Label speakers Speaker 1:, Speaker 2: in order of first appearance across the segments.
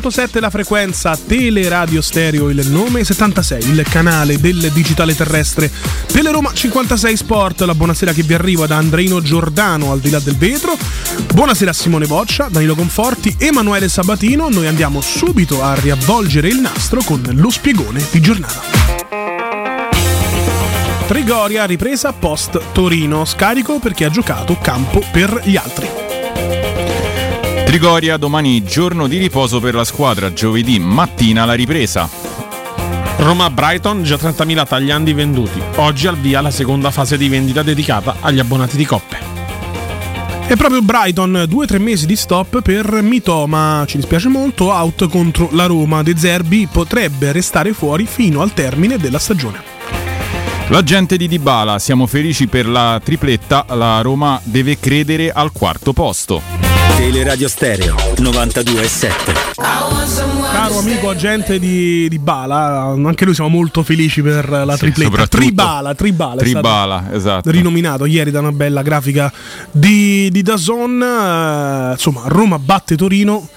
Speaker 1: 106.7 la frequenza, Teleradio Stereo il nome, 76 il canale del digitale terrestre, Teleroma 56 Sport, la buonasera che vi arriva da Andreino Giordano al di là del vetro, buonasera a Simone Boccia, Danilo Conforti, Emanuele Sabatino, noi andiamo subito a riavvolgere il nastro con lo spiegone di giornata. Trigoria ripresa post Torino, scarico perché ha giocato campo per gli altri.
Speaker 2: Trigoria domani giorno di riposo per la squadra, giovedì mattina la ripresa.
Speaker 3: Roma-Brighton, già 30.000 tagliandi venduti. Oggi al via la seconda fase di vendita dedicata agli abbonati di coppe.
Speaker 1: E proprio Brighton, 2-3 mesi di stop per Mitoma, ci dispiace molto, out contro la Roma. De Zerbi potrebbe restare fuori fino al termine della stagione.
Speaker 2: La gente di Dybala, siamo felici per la tripletta, la Roma deve credere al quarto posto.
Speaker 4: Teleradio Stereo 92.7
Speaker 1: Caro amico agente di, di, Bala, anche noi siamo molto felici per la sì, tripletta. Tribala, Tribala,
Speaker 2: Tribala esatto.
Speaker 1: Rinominato ieri da una bella grafica di, di Dazon. Uh, insomma, Roma batte Torino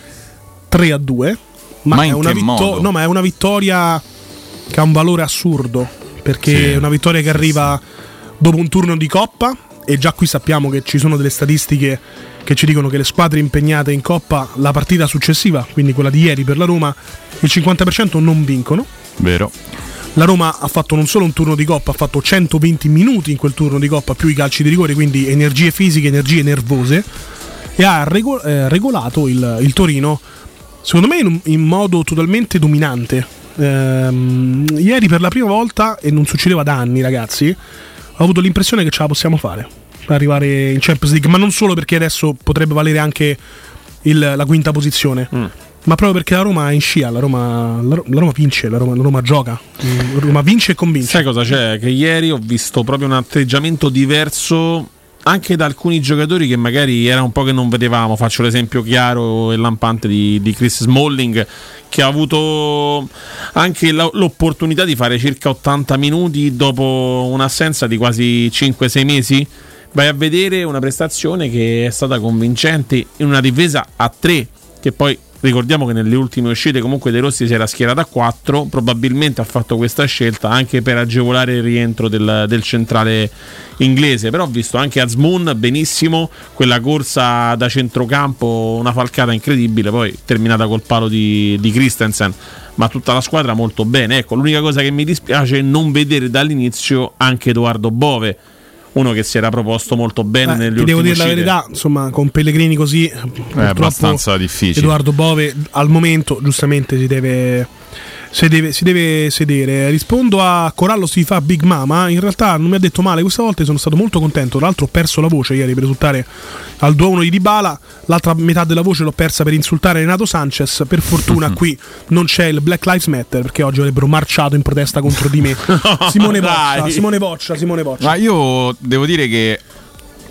Speaker 1: 3 a 2.
Speaker 2: Ma, ma, è una vittor-
Speaker 1: no, ma è una vittoria che ha un valore assurdo. Perché sì. è una vittoria che arriva dopo un turno di coppa. E già qui sappiamo che ci sono delle statistiche che ci dicono che le squadre impegnate in Coppa la partita successiva, quindi quella di ieri per la Roma, il 50% non vincono.
Speaker 2: Vero.
Speaker 1: La Roma ha fatto non solo un turno di Coppa, ha fatto 120 minuti in quel turno di Coppa più i calci di rigore, quindi energie fisiche, energie nervose, e ha eh, regolato il, il, Torino, secondo me in, in modo totalmente dominante. Ehm, ieri per la prima volta, e non succedeva da anni ragazzi, ho avuto l'impressione che ce la possiamo fare arrivare in Champions League, ma non solo perché adesso potrebbe valere anche il, la quinta posizione. Mm. Ma proprio perché la Roma è in scia, la Roma, la Roma vince, la Roma, la Roma, gioca, la Roma vince e convince.
Speaker 3: Sai cosa c'è? Che ieri ho visto proprio un atteggiamento diverso anche da alcuni giocatori che magari era un po' che non vedevamo. Faccio l'esempio chiaro e lampante di, di Chris Smalling, che ha avuto anche l'opportunità di fare circa 80 minuti dopo un'assenza di quasi 5-6 mesi vai a vedere una prestazione che è stata convincente in una difesa a 3 che poi ricordiamo che nelle ultime uscite comunque De Rossi si era schierato a 4 probabilmente ha fatto questa scelta anche per agevolare il rientro del, del centrale inglese. Però ho visto anche Azmoun benissimo quella corsa da centrocampo una falcata incredibile poi terminata col palo di, di Christensen ma tutta la squadra molto bene. Ecco l'unica cosa che mi dispiace è non vedere dall'inizio anche Edoardo Bove uno che si era proposto molto bene
Speaker 1: eh,
Speaker 3: negli
Speaker 1: ultimi
Speaker 3: devo
Speaker 1: dire la verità, insomma, con Pellegrini così
Speaker 2: è abbastanza difficile.
Speaker 1: Edoardo Bove al momento giustamente si deve si deve, si deve, sedere. Rispondo a Corallo si fa Big Mama. In realtà non mi ha detto male questa volta sono stato molto contento. Tra l'altro ho perso la voce ieri per risultare al 2-1 di Dybala. L'altra metà della voce l'ho persa per insultare Renato Sanchez. Per fortuna qui non c'è il Black Lives Matter perché oggi avrebbero marciato in protesta contro di me. Simone Boccia, Simone Boccia, Simone Boccia.
Speaker 2: Ma io devo dire che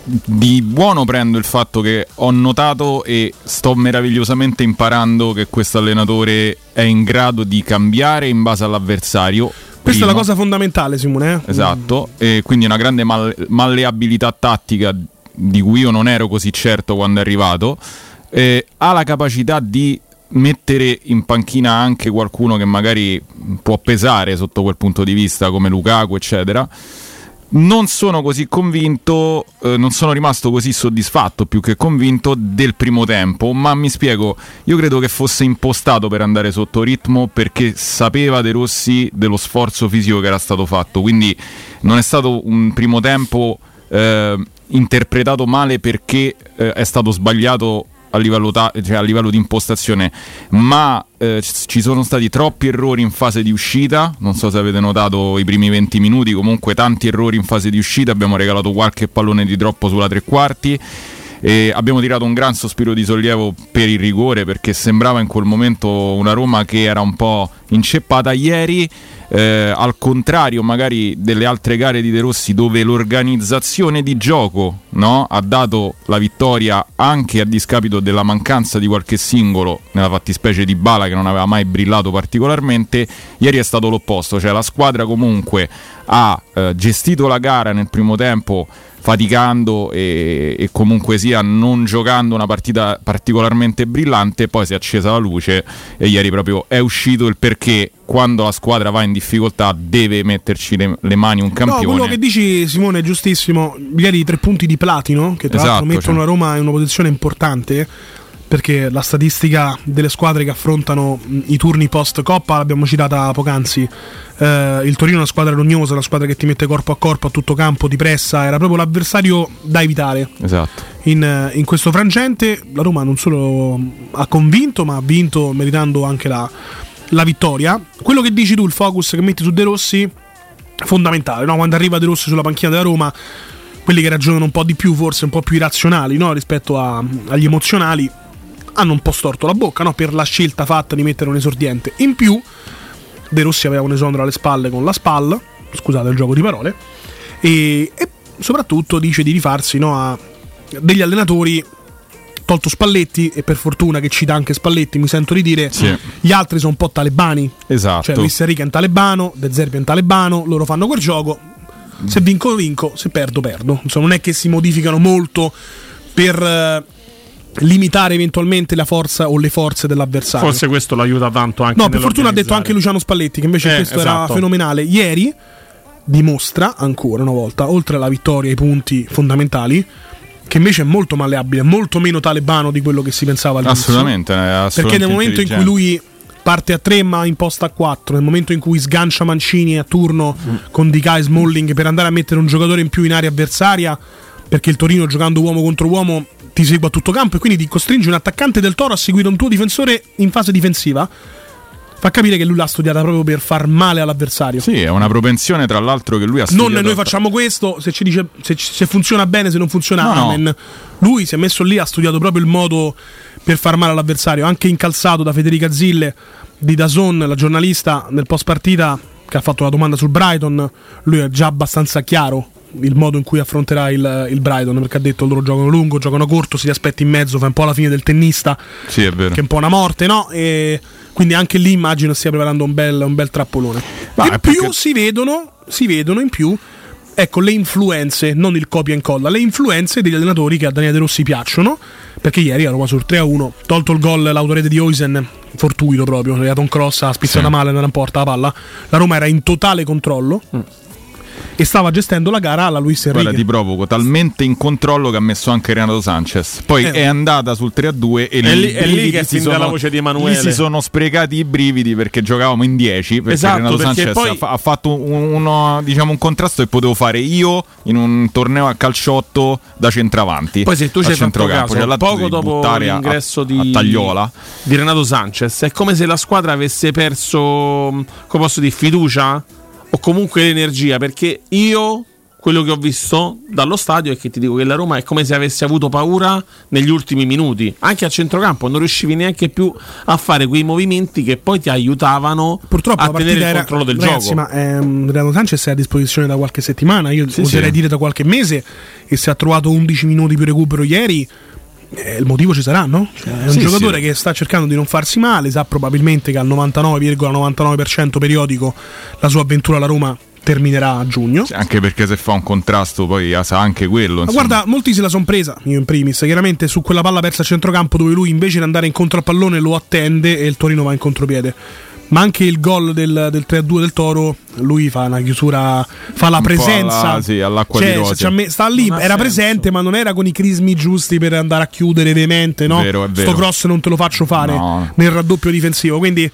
Speaker 2: di buono prendo il fatto che ho notato e sto meravigliosamente imparando che questo allenatore è in grado di cambiare in base all'avversario.
Speaker 1: Questa prima. è la cosa fondamentale, Simone.
Speaker 2: Eh? Esatto, e quindi una grande mal- malleabilità tattica di cui io non ero così certo quando è arrivato. Eh, ha la capacità di mettere in panchina anche qualcuno che magari può pesare sotto quel punto di vista, come Lukaku, eccetera non sono così convinto, eh, non sono rimasto così soddisfatto più che convinto del primo tempo, ma mi spiego, io credo che fosse impostato per andare sotto ritmo perché sapeva De Rossi dello sforzo fisico che era stato fatto, quindi non è stato un primo tempo eh, interpretato male perché eh, è stato sbagliato a livello, ta- cioè a livello di impostazione, ma eh, ci sono stati troppi errori in fase di uscita, non so se avete notato i primi 20 minuti, comunque tanti errori in fase di uscita, abbiamo regalato qualche pallone di troppo sulla tre quarti. E abbiamo tirato un gran sospiro di sollievo per il rigore perché sembrava in quel momento una Roma che era un po' inceppata ieri eh, al contrario magari delle altre gare di De Rossi dove l'organizzazione di gioco no, ha dato la vittoria anche a discapito della mancanza di qualche singolo, nella fattispecie di Bala che non aveva mai brillato particolarmente, ieri è stato l'opposto, cioè la squadra comunque ha eh, gestito la gara nel primo tempo faticando e, e, comunque sia non giocando una partita particolarmente brillante, poi si è accesa la luce e ieri proprio è uscito il perché quando la squadra va in difficoltà deve metterci le, le mani un campione.
Speaker 1: No, quello che dici Simone è giustissimo, ieri i tre punti di platino che tra esatto, l'altro mettono cioè. la Roma in una posizione importante perché la statistica delle squadre che affrontano i turni post Coppa l'abbiamo citata poc'anzi. Eh, il Torino è una squadra rognosa, una squadra che ti mette corpo a corpo a tutto campo, ti pressa, era proprio l'avversario da evitare.
Speaker 2: Esatto.
Speaker 1: In, in questo frangente la Roma non solo ha convinto, ma ha vinto meritando anche la, la vittoria. Quello che dici tu, il focus che metti su De Rossi, fondamentale, no? quando arriva De Rossi sulla panchina della Roma quelli che ragionano un po' di più, forse un po' più irrazionali no? rispetto a, agli emozionali, hanno un po' storto la bocca no? per la scelta fatta di mettere un esordiente. In più, De Rossi aveva un esondro alle spalle con la SPAL, scusate il gioco di parole, e, e soprattutto dice di rifarsi no, a degli allenatori tolto Spalletti e per fortuna che cita anche Spalletti mi sento di dire sì. gli altri sono un po' talebani
Speaker 2: esatto
Speaker 1: cioè Luis Enrique è un talebano De Zerbi è un talebano loro fanno quel gioco se vinco vinco se perdo perdo insomma non è che si modificano molto per eh, limitare eventualmente la forza o le forze dell'avversario.
Speaker 3: Forse questo l'aiuta tanto anche
Speaker 1: No, per fortuna ha detto anche Luciano Spalletti che invece eh, questo esatto. era fenomenale. Ieri dimostra ancora una volta, oltre alla vittoria e ai punti fondamentali, che invece è molto malleabile, molto meno talebano di quello che si pensava all'inizio.
Speaker 2: Assolutamente, assolutamente
Speaker 1: perché nel momento in cui lui parte a 3 ma imposta a 4 nel momento in cui sgancia Mancini a turno mm. con Dica e Smalling per andare a mettere un giocatore in più in area avversaria perché il Torino giocando uomo contro uomo ti segue a tutto campo e quindi ti costringe un attaccante del Toro a seguire un tuo difensore in fase difensiva fa capire che lui l'ha studiata proprio per far male all'avversario.
Speaker 2: Sì, è una propensione, tra l'altro, che lui ha studiato.
Speaker 1: Non noi facciamo questo, se ci dice se, se funziona bene, se non funziona, no, amen. No. Lui si è messo lì, ha studiato proprio il modo per far male all'avversario, anche incalzato da Federica Zille di Dazon, la giornalista nel post partita che ha fatto la domanda sul Brighton. Lui è già abbastanza chiaro il modo in cui affronterà il, il, Brighton perché ha detto loro giocano lungo, giocano corto, si aspetti in mezzo, fa un po' la fine del tennista
Speaker 2: sì, è vero.
Speaker 1: che è un po' una morte no? E quindi anche lì immagino stia preparando un bel, un bel trappolone Ma in più perché... si vedono si vedono in più ecco le influenze, non il copia e incolla, le influenze degli allenatori che a Daniele De Rossi piacciono, perché ieri a Roma sul 3-1, tolto il gol l'autorete di Oisen, fortuito proprio, è arrivato un cross, ha spizzato sì. male, non porta la palla, la Roma era in totale controllo. Mm e stava gestendo la gara alla Luis Enrique.
Speaker 2: Guarda, ti provoco, talmente in controllo che ha messo anche Renato Sanchez. Poi eh. è andata sul 3-2 e
Speaker 3: è lì, è lì che si sono, la voce di Emanuele.
Speaker 2: si sono sprecati i brividi perché giocavamo in 10 perché esatto, Renato perché Sanchez poi... ha, fatto un, uno, diciamo, un contrasto che potevo fare io in un torneo a calciotto da centravanti.
Speaker 3: Poi se tu hai fatto caso, cioè, poco dopo l'ingresso
Speaker 2: a,
Speaker 3: di,
Speaker 2: a Tagliola
Speaker 3: di Renato Sanchez, è come se la squadra avesse perso, come posso dire, fiducia o comunque l'energia, perché io quello che ho visto dallo stadio è che ti dico che la Roma è come se avesse avuto paura negli ultimi minuti, anche a centrocampo non riuscivi neanche più a fare quei movimenti che poi ti aiutavano
Speaker 1: Purtroppo
Speaker 3: a tenere il controllo del
Speaker 1: ragazzi,
Speaker 3: gioco.
Speaker 1: Ma ehm, Renato Sanchez è a disposizione da qualche settimana, io sì, oserei sì. dire da qualche mese e se ha trovato 11 minuti più recupero ieri eh, il motivo ci sarà, no? Cioè, è un sì, giocatore sì. che sta cercando di non farsi male, sa probabilmente che al 99,99% periodico la sua avventura alla Roma terminerà a giugno.
Speaker 2: Sì, anche perché se fa un contrasto poi sa anche quello.
Speaker 1: Guarda, molti se la sono presa, io in primis, chiaramente su quella palla persa a centrocampo dove lui invece di andare incontro al pallone lo attende e il Torino va in contropiede ma anche il gol del, del 3-2 del Toro, lui fa una chiusura, fa la presenza.
Speaker 2: Alla, sì, all'acqua cioè, di rose.
Speaker 1: Me, sta lì, non era presente, ma non era con i crismi giusti per andare a chiudere veemente, no?
Speaker 2: Vero, è vero.
Speaker 1: Sto cross non te lo faccio fare no. nel raddoppio difensivo, quindi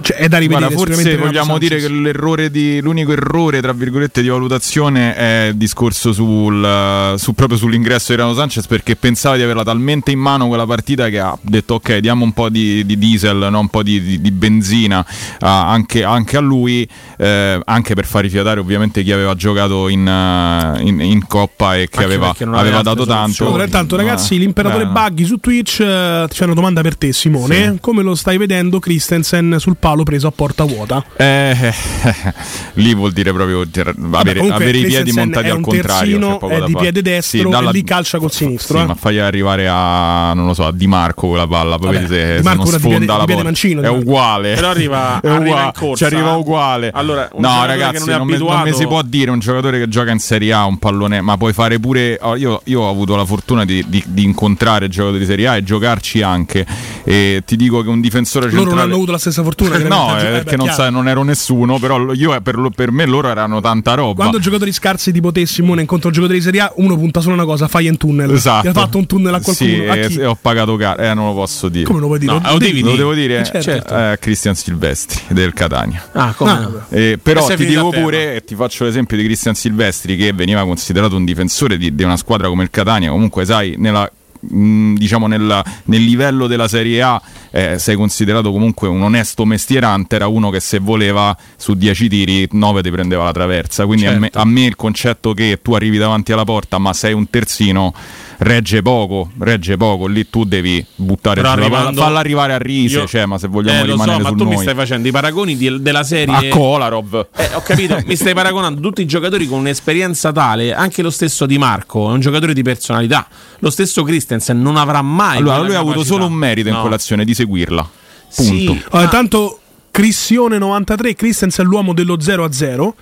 Speaker 1: cioè, è da rivedere.
Speaker 2: Guarda, forse vogliamo dire che l'errore di, l'unico errore, tra virgolette, di valutazione è il discorso sul, su, proprio sull'ingresso di Rano Sanchez perché pensava di averla talmente in mano quella partita che ha detto ok, diamo un po' di, di diesel, no? un po' di, di, di benzina uh, anche, anche, a lui, eh, anche per far rifiatare ovviamente chi aveva giocato in, uh, in, in Coppa e che aveva, aveva dato tanto.
Speaker 1: Allora, intanto ragazzi, ma, l'imperatore eh. Buggy su Twitch uh, c'è una domanda per te Simone. Sì. Come lo stai vedendo Christensen sul palco? Palo preso a porta vuota.
Speaker 2: Eh, lì vuol dire proprio ter- avere,
Speaker 1: comunque
Speaker 2: avere i piedi montati
Speaker 1: è
Speaker 2: al
Speaker 1: un
Speaker 2: contrario.
Speaker 1: terzino,
Speaker 2: poco
Speaker 1: è di
Speaker 2: fare.
Speaker 1: piede destro
Speaker 2: dalla-
Speaker 1: e lì calcia col sinistro,
Speaker 2: Sì,
Speaker 1: eh.
Speaker 2: ma fai arrivare a non lo so, a Di Marco quella palla. Poi
Speaker 1: Vabbè,
Speaker 2: se,
Speaker 1: Di
Speaker 2: se
Speaker 1: Marco
Speaker 2: non
Speaker 1: ora di
Speaker 2: sfonda
Speaker 1: piede-
Speaker 2: la
Speaker 1: piede
Speaker 2: porta.
Speaker 1: mancino,
Speaker 2: È uguale.
Speaker 3: Però arriva-
Speaker 2: È
Speaker 3: arriva
Speaker 2: uguale.
Speaker 3: in corsa.
Speaker 2: Ci arriva uguale.
Speaker 3: Allora, un
Speaker 2: no, ragazzi,
Speaker 3: non è
Speaker 2: non, mi, non mi si può dire un giocatore che gioca in Serie A un pallone, ma puoi fare pure. oh, io, io ho avuto la fortuna di, di- di incontrare giocatori di Serie A e giocarci anche. E ti dico che un difensore
Speaker 1: Loro
Speaker 2: centrale.
Speaker 1: non hanno avuto la stessa fortuna.
Speaker 2: no, eh,
Speaker 1: Eh,
Speaker 2: perché
Speaker 1: beh,
Speaker 2: non, sa- non ero nessuno, però io, per, lo- per me loro erano tanta roba.
Speaker 1: Quando giocatori scarsi tipo te, Simone, incontro giocatori di Serie A, uno punta solo una cosa, fai un tunnel.
Speaker 2: Esatto.
Speaker 1: Ti ha fatto un tunnel a qualcuno.
Speaker 2: Sì,
Speaker 1: a
Speaker 2: e,
Speaker 1: chi?
Speaker 2: ho pagato caro. Eh, non lo posso dire.
Speaker 1: Come lo vuoi dire?
Speaker 3: No, lo devi
Speaker 2: Lo devo dire?
Speaker 1: Eh, certo.
Speaker 3: Certo.
Speaker 2: Eh, Cristian Silvestri del Catania.
Speaker 3: Ah, come
Speaker 1: Ah.
Speaker 2: Eh, però ti dico pure, e ti faccio l'esempio di Cristian Silvestri che veniva considerato un difensore di, di una squadra come il Catania, comunque sai, nella, mh, diciamo nella- nel livello della Serie A eh, sei considerato comunque un onesto mestierante, era uno che se voleva su 10 tiri 9 ti prendeva la traversa, quindi a, me,
Speaker 3: Certo.
Speaker 2: a me il concetto che tu arrivi davanti alla porta ma sei un terzino regge poco, regge poco, lì tu devi buttare
Speaker 3: Però arrivando-
Speaker 2: falla arrivare a Rise,
Speaker 3: Io-
Speaker 2: cioè, ma se vogliamo
Speaker 3: Eh, lo
Speaker 2: rimanere
Speaker 3: so, ma tu
Speaker 2: noi.
Speaker 3: mi stai facendo i paragoni di- della serie.
Speaker 2: a Kolarov.
Speaker 3: Eh, ho capito, mi stai paragonando tutti i giocatori con un'esperienza tale, anche lo stesso Di Marco è un giocatore di personalità. Lo stesso Christensen non avrà mai.
Speaker 2: Allora, lui ha avuto solo un merito in
Speaker 3: No.
Speaker 2: quell'azione di seguirla.
Speaker 3: Sì,
Speaker 2: Punto.
Speaker 1: Allora,
Speaker 3: ah,
Speaker 1: intanto Crissione 93, Christensen è l'uomo dello 0 a 0.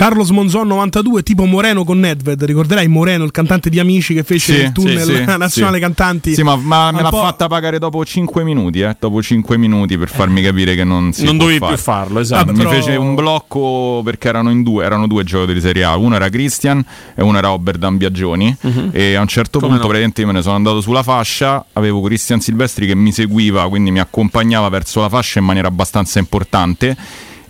Speaker 1: Carlos Monzon 92, tipo Moreno con Nedved. Ricorderai Moreno, il cantante di Amici che fece
Speaker 2: Sì,
Speaker 1: il tunnel
Speaker 2: sì, sì,
Speaker 1: nazionale
Speaker 2: sì.
Speaker 1: cantanti.
Speaker 2: Sì, ma, ma me l'ha
Speaker 1: po'-
Speaker 2: fatta pagare dopo 5 minuti, eh? Dopo 5 minuti per farmi capire che non si
Speaker 3: non
Speaker 2: può
Speaker 3: dovevi
Speaker 2: fare.
Speaker 3: più farlo, esatto.
Speaker 1: Vabbè,
Speaker 2: Mi
Speaker 1: però-
Speaker 2: fece un blocco perché erano in due, erano due giocatori di Serie A, uno era Christian e uno era Oberdan Biagioni e a un certo
Speaker 3: Come
Speaker 2: punto
Speaker 3: no?
Speaker 2: praticamente io me ne sono andato sulla fascia, avevo Christian Silvestri che mi seguiva, quindi mi accompagnava verso la fascia in maniera abbastanza importante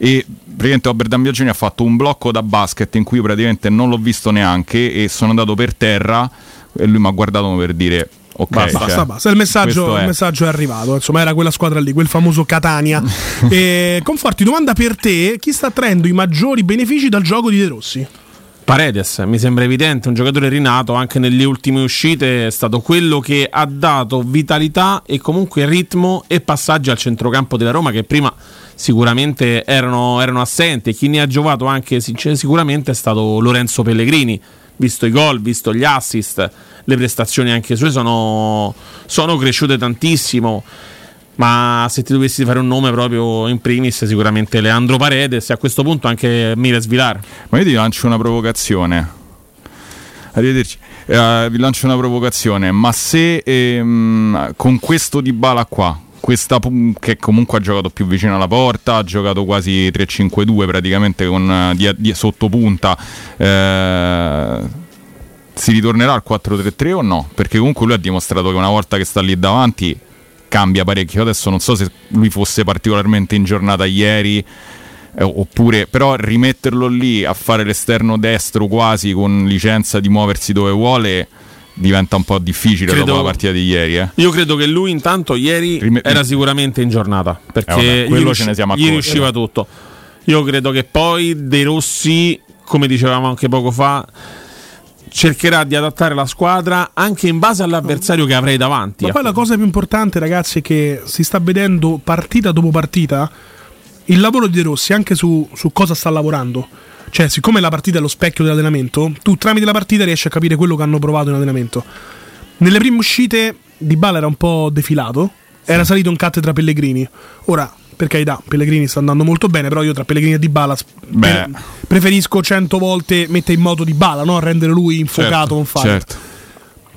Speaker 2: e praticamente Oberdan Biagioni ha fatto un blocco da basket in cui io praticamente non l'ho visto neanche e sono andato per terra e lui mi ha guardato per dire ok,
Speaker 3: Basta,
Speaker 2: cioè,
Speaker 1: Basta, basta. Il messaggio, il
Speaker 2: è.
Speaker 1: messaggio è arrivato. Insomma, era quella squadra lì, quel famoso Catania. e, Conforti, domanda per te: chi sta traendo i maggiori benefici dal gioco di De Rossi?
Speaker 3: Paredes mi sembra evidente, un giocatore rinato anche nelle ultime uscite è stato quello che ha dato vitalità e comunque ritmo e passaggi al centrocampo della Roma che prima sicuramente erano, erano assenti chi ne ha giovato anche sincer- sicuramente è stato Lorenzo Pellegrini, visto i gol, visto gli assist, le prestazioni anche sue sono, sono cresciute tantissimo. Ma se ti dovessi fare un nome proprio in primis, sicuramente Leandro Paredes e a questo punto anche Mires Vilar.
Speaker 2: Ma io ti lancio una provocazione. Arrivederci. Eh, vi lancio una provocazione. Ma se ehm, con questo di bala qua, questa che comunque ha giocato più vicino alla porta, ha giocato quasi 3-5-2 praticamente con eh, di, di- sottopunta. Eh, si ritornerà al 4-3-3 o no? Perché comunque lui ha dimostrato che una volta che sta lì davanti cambia parecchio. Adesso non so se lui fosse particolarmente in giornata ieri. eh, oppure però rimetterlo lì a fare l'esterno destro quasi con licenza di muoversi dove vuole diventa un po' difficile
Speaker 3: Credo-
Speaker 2: dopo la partita di ieri. Eh.
Speaker 3: Io credo che lui intanto ieri
Speaker 2: Rime-
Speaker 3: era sicuramente in giornata perché
Speaker 2: Eh, vabbè, ce ne siamo
Speaker 3: gli riusciva tutto. Io credo che poi De Rossi, come dicevamo anche poco fa, cercherà di adattare la squadra anche in base all'avversario che avrei davanti.
Speaker 1: Ma poi la cosa più importante, ragazzi, è che si sta vedendo partita dopo partita il lavoro di De Rossi anche su, su cosa sta lavorando. Cioè, siccome la partita è lo specchio dell'allenamento, tu tramite la partita riesci a capire quello che hanno provato in allenamento. Nelle prime uscite Di Bala era un po' defilato, era salito in cattedra Pellegrini. Ora, per carità, Pellegrini sta andando molto bene, però io tra Pellegrini e Di Bala
Speaker 2: Beh.
Speaker 1: preferisco cento volte mettere in moto Di Bala, no? A rendere lui infocato
Speaker 2: Certo,
Speaker 1: con fare.
Speaker 2: certo.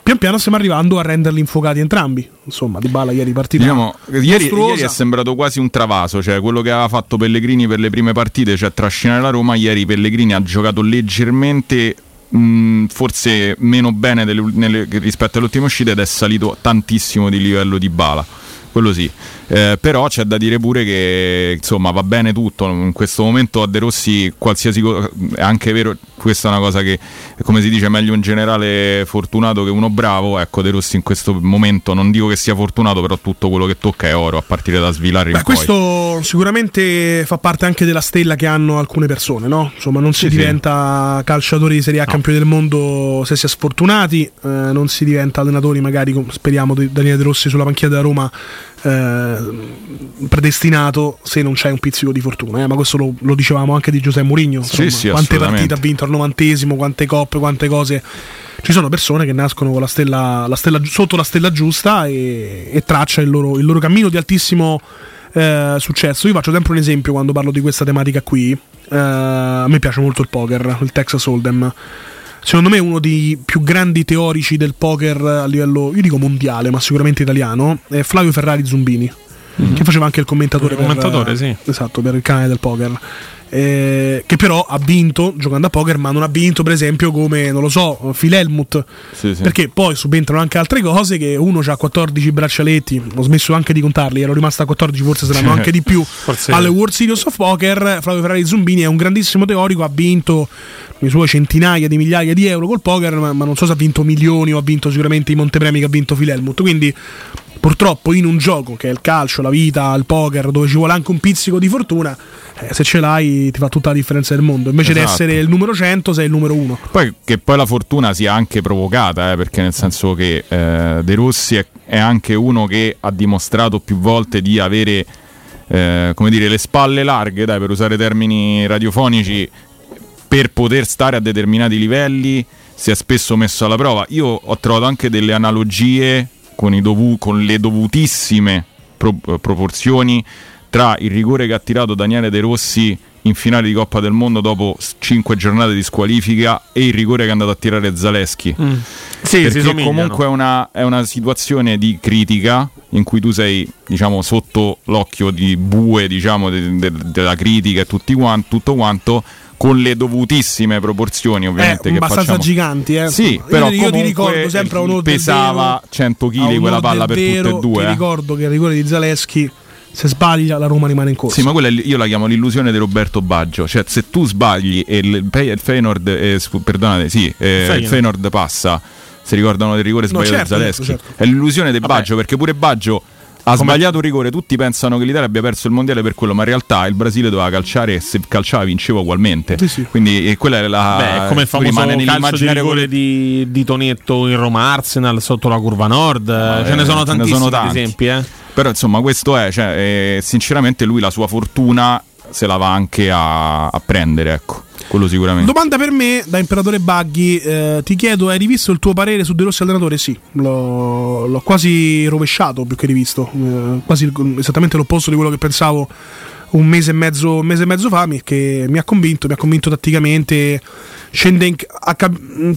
Speaker 1: Pian piano stiamo arrivando a renderli infocati entrambi. Insomma, Di Bala ieri partita
Speaker 2: Diciamo, ieri, ieri è sembrato quasi un travaso, cioè quello che aveva fatto Pellegrini per le prime partite, cioè trascinare la Roma, ieri Pellegrini ha giocato leggermente, mh, forse meno bene delle- nelle- rispetto alle ultime uscite ed è salito tantissimo di livello di bala. Quello sì, Eh, però c'è da dire pure che insomma va bene tutto. In questo momento a De Rossi qualsiasi cosa, è anche vero, questa è una cosa che come si dice meglio un generale fortunato che uno bravo. Ecco, De Rossi in questo momento non dico che sia fortunato, però tutto quello che tocca è oro a partire da svilare
Speaker 1: Beh, questo sicuramente fa parte anche della stella che hanno alcune persone, no? Insomma, non si
Speaker 2: Sì, sì.
Speaker 1: diventa calciatori di Serie A campioni del mondo se si è sfortunati, eh, non si diventa allenatori, magari speriamo Daniele De Rossi sulla panchina della Roma eh, predestinato se non c'è un pizzico di fortuna. Eh? Ma questo lo, lo, dicevamo anche di Giuseppe Mourinho.
Speaker 2: Sì, sì,
Speaker 1: quante partite ha vinto al novantesimo, quante coppe, quante cose. Ci sono persone che nascono con la stella, la stella sotto la stella giusta e, e traccia il loro, il loro, cammino di altissimo eh, successo. Io faccio sempre un esempio quando parlo di questa tematica qui. Eh, a me piace molto il poker, il Texas Hold'em secondo me uno dei più grandi teorici del poker a livello, io dico mondiale, ma sicuramente italiano, è Flavio Ferrari Zumbini, mm-hmm. che faceva anche il commentatore,
Speaker 3: il commentatore
Speaker 1: per,
Speaker 3: sì.
Speaker 1: esatto, per il canale del poker. Eh, che però ha vinto giocando a poker, ma non ha vinto, per esempio, come non lo so, Phil Helmut. Sì, sì. Perché poi subentrano anche altre cose. Che uno ha 14 braccialetti, ho smesso anche di contarli, ero rimasto a 14, forse saranno anche di più. Forse... Alle World Series of Poker, Flavio Ferrari Zumbini è un grandissimo teorico, ha vinto le sue centinaia di migliaia di euro col poker, ma, ma non so se ha vinto milioni o ha vinto sicuramente i montepremi che ha vinto Phil Helmut. Quindi purtroppo in un gioco che è il calcio, la vita, il poker, dove ci vuole anche un pizzico di fortuna, eh, se ce l'hai ti fa tutta la differenza del mondo. Invece esatto. di essere il numero 100 sei il numero 1.
Speaker 2: Poi che poi la fortuna sia anche provocata, eh, perché nel senso che eh, De Rossi è, è, anche uno che ha dimostrato più volte di avere eh, come dire, le spalle larghe, dai, per usare termini radiofonici, per poter stare a determinati livelli si è spesso messo alla prova. Io ho trovato anche delle analogie con, dovu- con le dovutissime pro- proporzioni tra il rigore che ha tirato Daniele De Rossi in finale di Coppa del Mondo dopo 5 giornate di squalifica e il rigore che è andato a tirare Zaleschi. Mm. Sì, Perché comunque è una, è una, situazione di critica in cui tu sei diciamo, sotto l'occhio di bue diciamo, de, de, della critica e tutti quanti, tutto quanto con le dovutissime proporzioni ovviamente
Speaker 1: eh,
Speaker 2: che
Speaker 1: abbastanza
Speaker 2: facciamo.
Speaker 1: giganti eh.
Speaker 2: sì però io, ti ricordo sempre a un pesava 100 kg quella palla per tutte e due
Speaker 1: ti
Speaker 2: eh.
Speaker 1: ricordo che il rigore di Zaleschi se sbaglia la Roma rimane in corsa.
Speaker 2: Sì, ma quella io la chiamo l'illusione di Roberto Baggio. Cioè, se tu sbagli e il, il Feyenoord, eh, perdonate, sì, eh, il Feyenoord passa, si ricordano del rigore sbagliato no, certo, Zaleschi. Certo, certo. È l'illusione del Baggio, perché pure Baggio ha Come... sbagliato un rigore, tutti pensano che l'Italia abbia perso il mondiale per quello, ma in realtà il Brasile doveva calciare e se calciava vinceva ugualmente. Sì, sì. Quindi quella è la
Speaker 3: Beh, come il famoso calcio di rigore di, di Tonetto in Roma Arsenal sotto la curva nord, eh, ce ne sono tantissimi ne sono tanti. esempi, eh.
Speaker 2: Però insomma, questo è, cioè, eh, sinceramente lui la sua fortuna se la va anche a, a prendere, ecco. Quello sicuramente.
Speaker 1: Domanda per me, da Imperatore Buggy, eh, ti chiedo, hai rivisto il tuo parere su De Rossi allenatore? Sì, l'ho, l'ho quasi rovesciato più che rivisto, eh, quasi esattamente l'opposto di quello che pensavo un mese e mezzo, mese e mezzo fa, che mi ha convinto, mi ha convinto tatticamente. Scende in, a,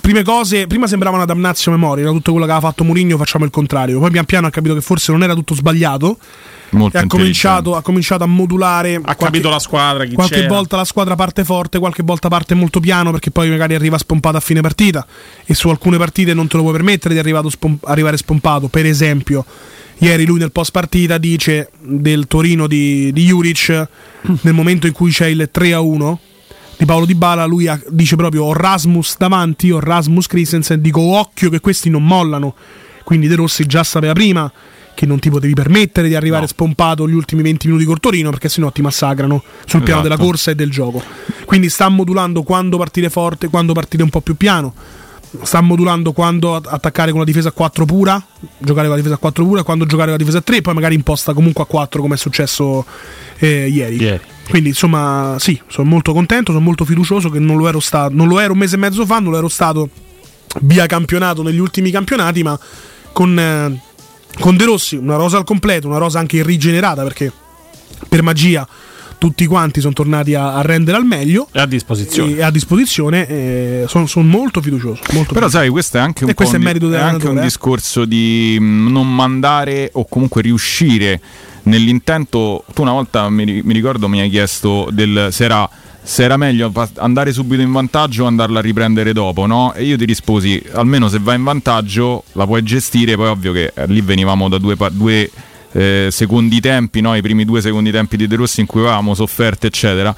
Speaker 1: prime cose, prima sembrava una damnazio memoria, era tutto quello che aveva fatto Mourinho, facciamo il contrario. Poi pian piano ha capito che forse non era tutto sbagliato Molto e ha cominciato, ha cominciato, a modulare.
Speaker 3: Ha qualche, capito la squadra.
Speaker 1: qualche
Speaker 3: c'era.
Speaker 1: volta la squadra parte forte, qualche volta parte molto piano perché poi magari arriva spompato a fine partita. E su alcune partite non te lo puoi permettere di spom- arrivare spompato. Per esempio, ieri lui nel post partita dice del Torino di, di Juric nel momento in cui c'è il 3 a 1 di Paolo Di Bala, lui ha, dice proprio ho Rasmus davanti, ho Rasmus Christensen, dico occhio che questi non mollano. Quindi De Rossi già sapeva prima che non ti potevi permettere di arrivare no. spompato gli ultimi 20 minuti col Torino perché sennò ti massacrano sul piano esatto. della corsa e del gioco. Quindi sta modulando quando partire forte, quando partire un po' più piano. Sta modulando quando attaccare con la difesa a 4 pura, giocare con la difesa a 4 pura, quando giocare con la difesa a 3, poi magari imposta comunque a 4 come è successo eh, ieri. ieri. Quindi insomma, sì, sono molto contento, sono molto fiducioso che non lo ero stato, non lo ero un mese e mezzo fa, non lo ero stato via campionato negli ultimi campionati, ma con eh, con De Rossi una rosa al completo, una rosa anche rigenerata perché per magia tutti quanti sono tornati a, a rendere al meglio
Speaker 3: e a disposizione,
Speaker 1: e a disposizione eh, sono, sono, molto fiducioso molto
Speaker 2: però
Speaker 1: fiducioso.
Speaker 2: sai questo è anche un,
Speaker 1: è merito
Speaker 2: è anche un
Speaker 1: eh?
Speaker 2: discorso di mm, non mandare o comunque riuscire nell'intento tu una volta mi, mi ricordo mi hai chiesto del, se era se era meglio andare subito in vantaggio o andarla a riprendere dopo, no? E io ti risposi, almeno se vai in vantaggio la puoi gestire, poi ovvio che eh, lì venivamo da due, due eh, secondi tempi, no? i primi due secondi tempi di De Rossi in cui avevamo sofferte, eccetera.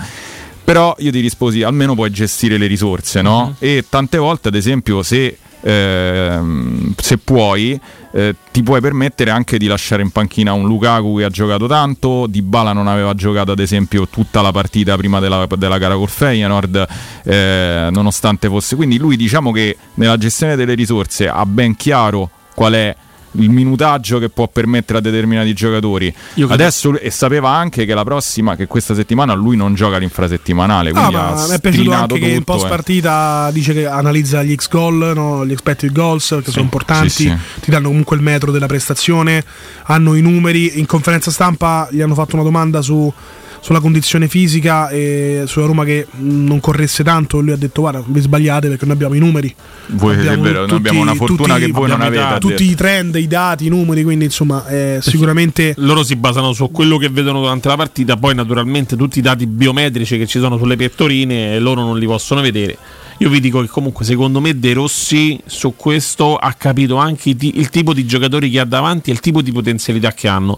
Speaker 2: Però io ti risposi, almeno puoi gestire le risorse, no? Uh-huh. E tante volte, ad esempio, se Ehm, se puoi eh, ti puoi permettere anche di lasciare in panchina un Lukaku che ha giocato tanto Di Bala non aveva giocato ad esempio tutta la partita prima della, della gara col Feyenoord eh, nonostante fosse quindi lui diciamo che nella gestione delle risorse ha ben chiaro qual è il minutaggio che può permettere a determinati giocatori. Adesso e sapeva anche che la prossima, che questa settimana lui non gioca l'infrasettimanale.
Speaker 1: Ah,
Speaker 2: Quindi ha
Speaker 1: ma mi è piaciuto anche che in
Speaker 2: tutto,
Speaker 1: post
Speaker 2: eh.
Speaker 1: partita dice che analizza gli X goal, no? gli expected goals che sono importanti,
Speaker 2: sì, sì.
Speaker 1: ti danno comunque il metro della prestazione, hanno i numeri. In conferenza stampa gli hanno fatto una domanda su- sulla condizione fisica e sulla Roma che non corresse tanto. Lui ha detto: Guarda, vi sbagliate perché noi abbiamo i numeri.
Speaker 2: Voi, è
Speaker 1: Abbiamo
Speaker 2: vero, noi
Speaker 1: tutti-
Speaker 2: abbiamo una fortuna
Speaker 1: tutti-
Speaker 2: che voi non avete.
Speaker 1: Tutti
Speaker 2: detto.
Speaker 1: i trend, i dati, i numeri, quindi insomma, eh, sicuramente.
Speaker 3: loro si basano su quello che vedono durante la partita, poi naturalmente tutti i dati biometrici che ci sono sulle pettorine loro non li possono vedere. Io vi dico che comunque secondo me De Rossi su questo ha capito anche il tipo di giocatori che ha davanti e il tipo di potenzialità che hanno.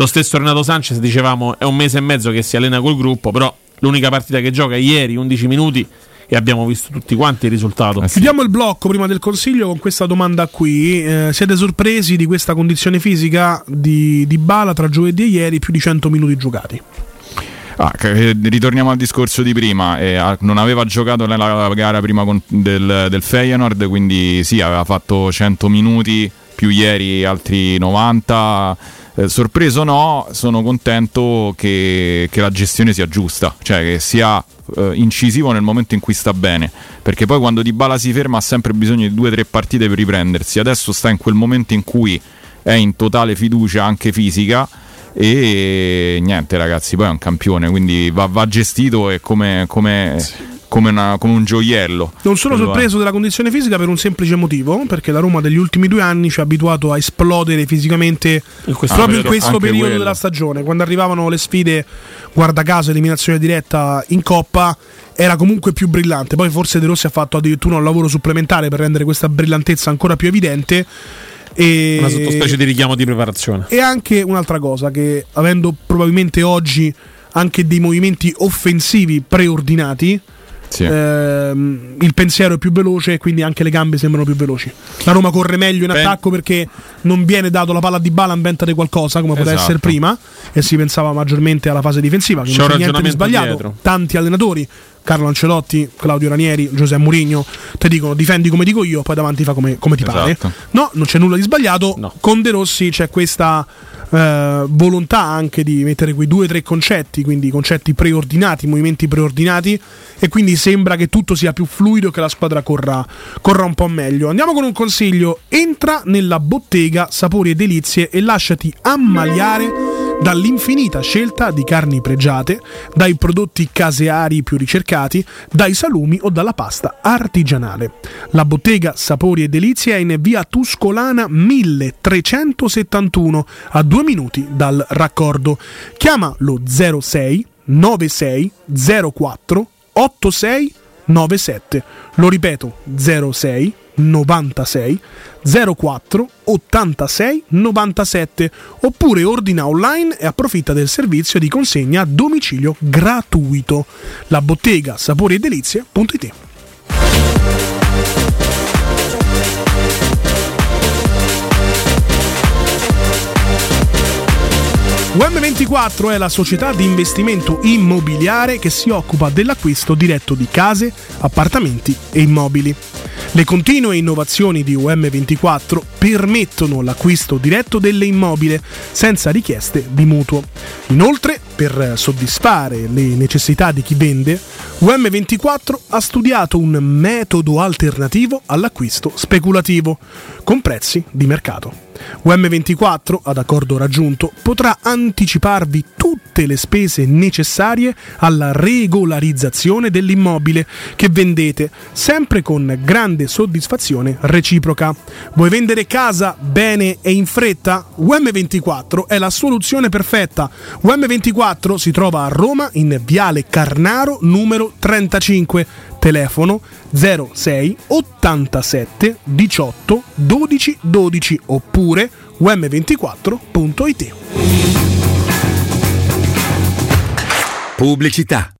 Speaker 3: Lo stesso Renato Sanchez, dicevamo, è un mese e mezzo che si allena col gruppo, però l'unica partita che gioca è ieri, 11 minuti, e abbiamo visto tutti quanti il risultato.
Speaker 2: Eh sì.
Speaker 1: Chiudiamo il blocco prima del consiglio con questa domanda qui. Eh, siete sorpresi di questa condizione fisica di, di Bala tra giovedì e ieri, più di 100 minuti giocati?
Speaker 2: Ah, che- ritorniamo al discorso di prima. eh, non aveva giocato nella gara prima con- del, del Feyenoord, quindi sì, aveva fatto 100 minuti, più ieri altri 90. Eh, sorpreso no, sono contento che, che la gestione sia giusta, cioè che sia eh, incisivo nel momento in cui sta bene, perché poi quando Di Bala si ferma ha sempre bisogno di due o tre partite per riprendersi. Adesso sta in quel momento in cui è in totale fiducia anche fisica e niente ragazzi poi è un campione quindi va, va gestito e come, come, come, una- come un gioiello
Speaker 1: Non sono
Speaker 2: Quello
Speaker 1: sorpreso della condizione fisica per un semplice motivo, perché la Roma degli ultimi due anni ci ha abituato a esplodere fisicamente
Speaker 3: In questo
Speaker 1: proprio in
Speaker 2: periodo,
Speaker 1: questo periodo
Speaker 2: quello.
Speaker 1: della stagione. Quando arrivavano le sfide, guarda caso, eliminazione diretta in Coppa, era comunque più brillante. Poi forse De Rossi ha fatto addirittura un lavoro supplementare per rendere questa brillantezza ancora più evidente. E...
Speaker 3: Una sottospecie di richiamo di preparazione.
Speaker 1: E anche un'altra cosa, che avendo probabilmente oggi anche dei movimenti offensivi preordinati,
Speaker 2: Sì.
Speaker 1: ehm, il pensiero è più veloce e quindi anche le gambe sembrano più veloci. La Roma corre meglio in
Speaker 3: Ben-
Speaker 1: attacco perché non viene dato la palla di bala, inventate qualcosa come poteva
Speaker 2: Esatto.
Speaker 1: essere prima e si pensava maggiormente alla fase difensiva, che
Speaker 3: C'è
Speaker 1: non niente di sbagliato.
Speaker 3: dietro.
Speaker 1: Tanti allenatori, Carlo Ancelotti, Claudio Ranieri, Giuseppe Mourinho, ti dicono difendi come dico io, poi davanti fa come, come ti pare.
Speaker 2: Esatto.
Speaker 1: No, non c'è nulla di sbagliato.
Speaker 3: No.
Speaker 1: Con De Rossi c'è questa eh, volontà anche di mettere quei due o tre concetti, quindi concetti preordinati, movimenti preordinati, e quindi sembra che tutto sia più fluido e che la squadra corra, corra un po' meglio. Andiamo con un consiglio: entra nella bottega Sapori e Delizie e lasciati ammaliare dall'infinita scelta di carni pregiate, dai prodotti caseari più ricercati, dai salumi o dalla pasta artigianale. La bottega Sapori e Delizie è in via Tuscolana 1371 a due minuti dal raccordo. Chiama lo 06 96 04 86 97. Lo ripeto 06 96 04 86 97 oppure ordina online e approfitta del servizio di consegna a domicilio gratuito. La bottega sapori e delizie.it UM24 è la società di investimento immobiliare che si occupa dell'acquisto diretto di case, appartamenti e immobili. Le continue innovazioni di UM24 permettono l'acquisto diretto dell'immobile senza richieste di mutuo. Inoltre, per soddisfare le necessità di chi vende, UM24 ha studiato un metodo alternativo all'acquisto speculativo, con prezzi di mercato. UM24, ad accordo raggiunto, potrà anticiparvi tutte le spese necessarie alla regolarizzazione dell'immobile che vendete, sempre con grande soddisfazione reciproca. Vuoi vendere casa bene e in fretta? UM24 è la soluzione perfetta. UM24 si trova a Roma in Viale Carnaro numero 35 telefono 06 87 18 12 12 oppure um24.it
Speaker 4: Pubblicità.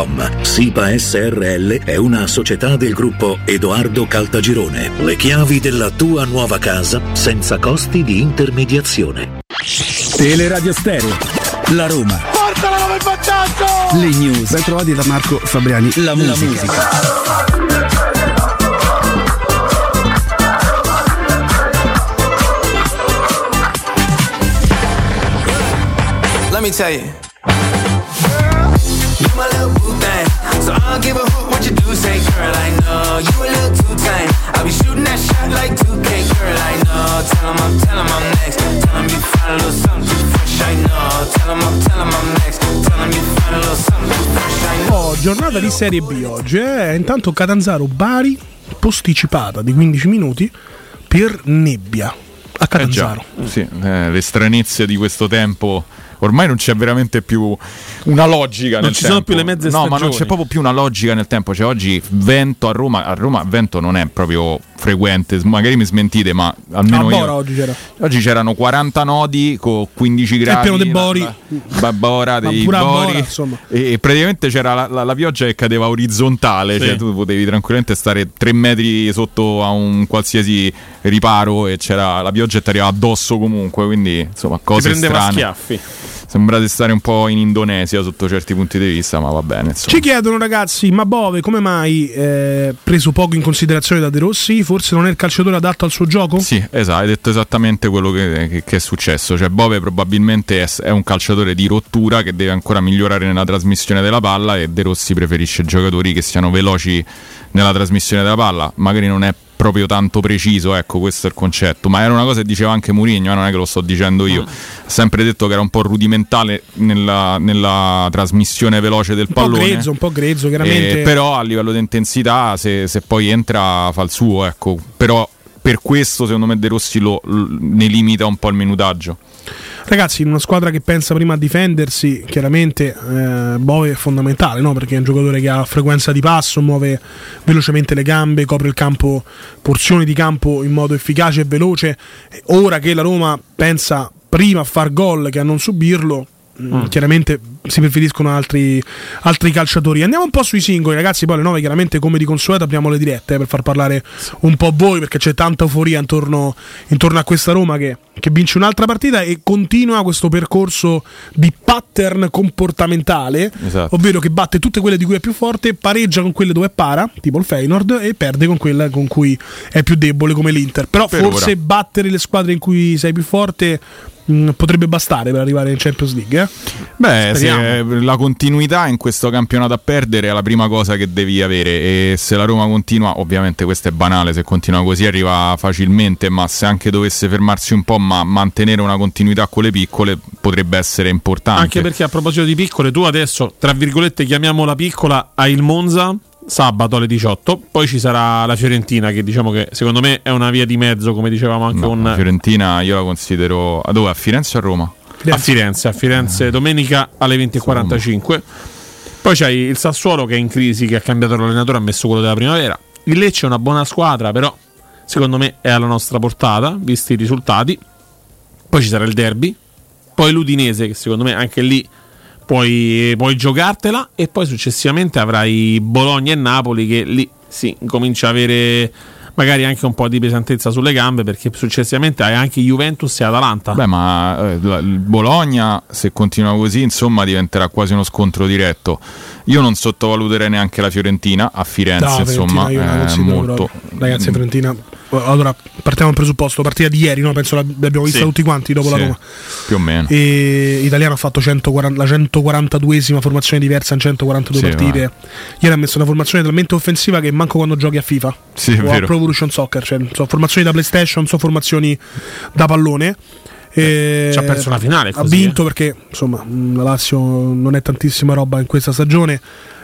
Speaker 5: www.kcalt.com. SIPA SRL è una società del gruppo Edoardo Caltagirone. Le chiavi della tua nuova casa senza costi di intermediazione.
Speaker 6: Teleradio Stereo. La Roma.
Speaker 7: Portala come il vantaggio!
Speaker 6: Le news. Ben trovati da Marco Fabriani. La musica. La musica.
Speaker 8: Let me tell. You So I don't give a hoot what you do, say, girl, I know. You a little too tame. I be shooting that shot like 2K, girl, I know. Tell him I'm, tell him I'm next. Tell him you find a little something fresh, I know. Tell him I'm, tell him I'm next. Tell him you find a little something fresh, I know.
Speaker 1: Oh, giornata di Serie B oggi. Eh? Intanto Catanzaro Bari posticipata di 15 minuti per nebbia a Catanzaro.
Speaker 2: Eh già, sì, eh, le stranezze di questo tempo ormai non c'è veramente più una logica
Speaker 3: Non
Speaker 2: nel
Speaker 3: ci sono
Speaker 2: tempo.
Speaker 3: più le mezze
Speaker 2: No, ma non
Speaker 3: stagioni.
Speaker 2: c'è proprio più una logica nel tempo. Cioè, oggi vento a Roma, a Roma vento non è proprio frequente, magari mi smentite, ma almeno
Speaker 1: A
Speaker 2: io.
Speaker 1: Oggi c'era.
Speaker 2: Oggi c'erano 40 nodi con 15 gradi.
Speaker 1: pieno dei bori.
Speaker 2: la- la- Bora,
Speaker 1: Ma
Speaker 2: dei bori.
Speaker 1: Bora, insomma.
Speaker 2: E, e praticamente c'era la, la- la pioggia che cadeva orizzontale,
Speaker 3: Sì.
Speaker 2: cioè tu potevi tranquillamente stare 3 metri sotto a un qualsiasi riparo e c'era la pioggia e ti arrivava addosso comunque, quindi insomma cose strane.
Speaker 3: schiaffi.
Speaker 2: Sembra di stare un po' in Indonesia sotto certi punti di vista, ma va bene. Insomma.
Speaker 1: Ci chiedono ragazzi, ma Bove come mai eh, preso poco in considerazione da De Rossi? Forse non è il calciatore adatto al suo gioco?
Speaker 2: Sì, esatto, hai detto esattamente quello che, che- che è successo. Cioè, Bove probabilmente è, è un calciatore di rottura che deve ancora migliorare nella trasmissione della palla e De Rossi preferisce giocatori che siano veloci nella trasmissione della palla. Magari non è proprio tanto preciso, ecco, questo è il concetto. Ma era una cosa che diceva anche Mourinho, eh, non è che lo sto dicendo io. Ha sempre detto che era un po' rudimentale nella, nella trasmissione veloce del
Speaker 1: Un po'
Speaker 2: pallone.
Speaker 1: grezzo, un po' grezzo, chiaramente.
Speaker 2: Eh, però a livello di intensità, se, se poi entra, fa il suo. Ecco. Però per questo, secondo me, De Rossi lo, ne limita un po' il minutaggio.
Speaker 1: Ragazzi, in una squadra che pensa prima a difendersi, chiaramente eh, Bove è fondamentale, no? perché è un giocatore che ha frequenza di passo, muove velocemente le gambe, copre il campo, porzioni di campo in modo efficace e veloce. Ora che la Roma pensa prima a far gol che a non subirlo, mh, chiaramente si preferiscono altri, altri calciatori. Andiamo un po' sui singoli, ragazzi. Poi alle 9, chiaramente, come di consueto, apriamo le dirette eh, per far parlare un po' voi, perché c'è tanta euforia intorno, intorno a questa Roma che, che vince un'altra partita e continua questo percorso di pattern comportamentale,
Speaker 2: Esatto.
Speaker 1: ovvero che batte tutte quelle di cui è più forte, pareggia con quelle dove è para, tipo il Feyenoord, e perde con quella con cui è più debole, come l'Inter. Però
Speaker 2: Per
Speaker 1: forse
Speaker 2: ora.
Speaker 1: battere le squadre in cui sei più forte. Mh, Potrebbe bastare per arrivare in Champions League. eh?
Speaker 2: Beh, se la continuità in questo campionato a perdere è la prima cosa che devi avere e se la Roma continua, ovviamente questo è banale, se continua così arriva facilmente, ma se anche dovesse fermarsi un po' ma mantenere una continuità con le piccole potrebbe essere importante.
Speaker 3: Anche perché a proposito di piccole, tu adesso, tra virgolette, chiamiamola piccola, hai il Monza sabato alle 18, poi ci sarà la Fiorentina che diciamo che secondo me è una via di mezzo, come dicevamo anche
Speaker 2: No,
Speaker 3: con
Speaker 2: la Fiorentina io la considero a dove? A Firenze o a Roma?
Speaker 3: a Firenze, a Firenze domenica alle 20.45. Poi c'hai il Sassuolo che è in crisi, che ha cambiato l'allenatore, ha messo quello della primavera. Il Lecce è una buona squadra, però secondo me è alla nostra portata, visti i risultati. Poi ci sarà il derby, poi l'Udinese, che secondo me anche lì puoi, puoi giocartela, e poi successivamente avrai Bologna e Napoli, che lì sì, comincia a avere magari anche un po' di pesantezza sulle gambe, perché successivamente hai anche Juventus e Atalanta.
Speaker 2: Beh, ma eh, Bologna, se continua così, insomma, diventerà quasi uno scontro diretto. Io non sottovaluterei neanche la Fiorentina a Firenze,
Speaker 1: No,
Speaker 2: insomma,
Speaker 1: Fiorentina io la
Speaker 2: eh, molto.
Speaker 1: Ragazzi, Fiorentina. Allora, partiamo dal presupposto. Partita di ieri, no? penso l'abbiamo vista
Speaker 2: Sì.
Speaker 1: tutti quanti dopo la
Speaker 2: Sì,
Speaker 1: Roma.
Speaker 2: Più o meno.
Speaker 1: E Italiano ha fatto 140 la 142esima formazione diversa in 142
Speaker 2: Sì,
Speaker 1: partite. Ieri ha messo una formazione talmente offensiva che manco quando giochi a FIFA
Speaker 2: Sì, è
Speaker 1: o a. Pro Evolution Soccer, cioè sono formazioni da PlayStation, sono formazioni da pallone. E
Speaker 3: Ci ha perso una finale,
Speaker 1: Ha
Speaker 3: così,
Speaker 1: vinto perché insomma la Lazio non è tantissima roba in questa stagione.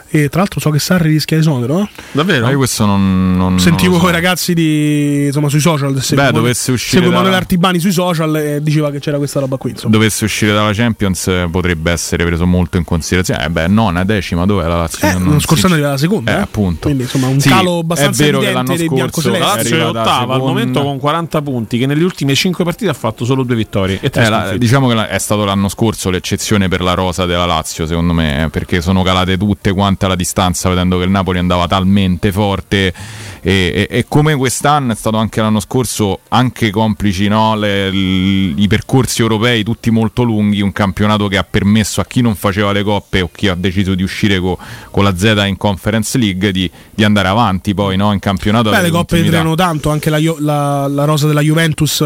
Speaker 1: E tra l'altro so che Sarri rischia esonero. eh?
Speaker 3: Davvero?
Speaker 2: Ma io questo non, non-
Speaker 1: Sentivo
Speaker 2: lo so.
Speaker 1: i ragazzi di, insomma, sui social. seguo-
Speaker 2: dovesse uscire
Speaker 1: seguo
Speaker 2: da-
Speaker 1: Manuel Artibani sui social e diceva che c'era questa roba qui. Insomma.
Speaker 2: Dovesse uscire dalla Champions eh, potrebbe essere preso molto in considerazione. Eh beh, nona, decima, dov'è la Lazio?
Speaker 1: Eh,
Speaker 2: Non
Speaker 1: l'anno
Speaker 2: si-
Speaker 1: scorso anno arriva la seconda.
Speaker 2: Eh,
Speaker 1: eh.
Speaker 2: appunto.
Speaker 1: Quindi insomma un
Speaker 2: Sì,
Speaker 1: calo abbastanza
Speaker 2: è vero che
Speaker 1: evidente
Speaker 2: l'anno
Speaker 1: dei
Speaker 2: scorso.
Speaker 3: La Lazio è ottava al momento con 40 punti, che nelle ultime 5 partite ha fatto solo due vittorie. E tre
Speaker 2: Eh, la- diciamo che la- è stato l'anno scorso l'eccezione per la rosa della Lazio, secondo me, eh, perché sono calate tutte quante alla distanza, vedendo che il Napoli andava talmente forte. E, e- e come quest'anno è stato anche l'anno scorso, anche complici no, le- l- i percorsi europei tutti molto lunghi, un campionato che ha permesso a chi non faceva le coppe o chi ha deciso di uscire co- con la Z in Conference League di, di andare avanti poi no, in campionato.
Speaker 1: Beh, le coppe entrano tanto, anche la, la- la rosa della Juventus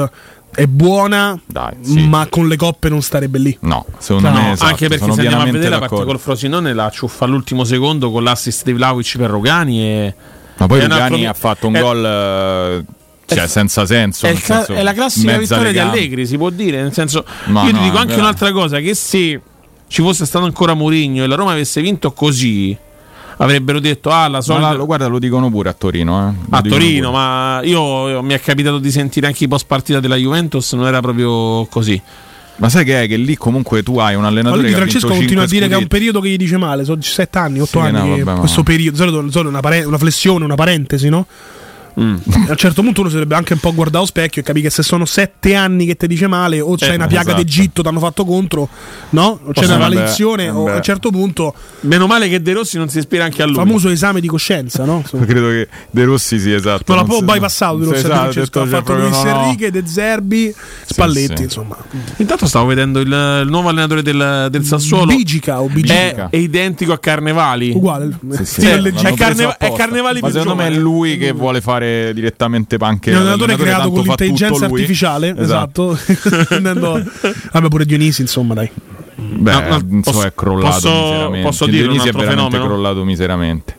Speaker 1: è buona,
Speaker 2: Dai, sì.
Speaker 1: ma con le coppe non starebbe lì.
Speaker 2: No, secondo
Speaker 1: No,
Speaker 2: me esatto,
Speaker 3: anche perché
Speaker 2: sono
Speaker 3: se andiamo a vedere la partita
Speaker 2: d'accordo.
Speaker 3: col Frosinone la ciuffa all'ultimo secondo con l'assist di Vlaovic per Rogani e
Speaker 2: Ma poi Lugani
Speaker 3: altro-
Speaker 2: ha fatto un
Speaker 3: è-
Speaker 2: gol eh, cioè, senza senso.
Speaker 3: È, cla-
Speaker 2: senso,
Speaker 3: è la classica vittoria di. Allegri, si può dire. Nel senso,
Speaker 2: Ma
Speaker 3: io ti
Speaker 2: no,
Speaker 3: dico
Speaker 2: è
Speaker 3: anche
Speaker 2: vero.
Speaker 3: un'altra cosa: che se ci fosse stato ancora Mourinho e la Roma avesse vinto così, avrebbero detto: Ah, la
Speaker 2: Ma
Speaker 3: solita.
Speaker 2: lo, guarda, lo dicono pure a Torino. eh.
Speaker 3: A Torino,
Speaker 2: pure.
Speaker 3: ma io mi è capitato di sentire anche i post partita della Juventus, non era proprio così.
Speaker 2: Ma sai che è che lì comunque tu hai un
Speaker 1: Ma
Speaker 2: allenatore
Speaker 1: lui
Speaker 2: vinto
Speaker 1: Francesco continua a dire che è un
Speaker 2: scudetti.
Speaker 1: periodo che gli dice male, sono 7 anni, 8
Speaker 2: Sì,
Speaker 1: anni.
Speaker 2: no, vabbè, ma-
Speaker 1: questo periodo, solito, di solito una, pare- una flessione, una parentesi, no?
Speaker 3: Mm.
Speaker 1: A un certo punto uno si dovrebbe anche un po' guardare allo specchio e capire che se sono 7 anni che ti dice male, o c'è
Speaker 3: Eh,
Speaker 1: una piaga
Speaker 3: esatto.
Speaker 1: d'Egitto, ti hanno fatto contro, no? O c'è
Speaker 3: Posso-
Speaker 1: una maledizione, o a un certo punto,
Speaker 3: Meno male che De Rossi non si ispira anche a lui.
Speaker 1: famoso esame di coscienza, no?
Speaker 2: Credo che De Rossi sì, esatto.
Speaker 1: Non l'ha
Speaker 2: non
Speaker 1: proprio
Speaker 2: si-
Speaker 1: bypassato di
Speaker 2: Sì,
Speaker 1: Rossi,
Speaker 2: esatto,
Speaker 1: Francesco,
Speaker 2: detto,
Speaker 1: ha
Speaker 2: cioè,
Speaker 1: fatto Luis
Speaker 2: no.
Speaker 1: Enrique, De Zerbi, Spalletti,
Speaker 2: sì.
Speaker 1: insomma.
Speaker 3: Intanto stavo vedendo il, il nuovo allenatore del, del Sassuolo.
Speaker 1: Bigica o Bigica.
Speaker 3: È, è identico a Carnevali.
Speaker 1: Uguale.
Speaker 2: Sì, sì,
Speaker 3: è, Carneva- è. Carnevali
Speaker 2: Ma secondo me è lui che vuole fare direttamente anche
Speaker 1: È un allenatore creato con l'intelligenza artificiale, esatto. Andando- Vabbè, pure Dionisi, insomma, dai.
Speaker 2: Beh,
Speaker 3: No, no,
Speaker 2: non so,
Speaker 3: posso-
Speaker 2: è crollato
Speaker 3: posso-
Speaker 2: miseramente.
Speaker 3: posso
Speaker 2: Il
Speaker 3: dire un
Speaker 2: Dionisi è veramente
Speaker 3: fenomeno?
Speaker 2: crollato miseramente.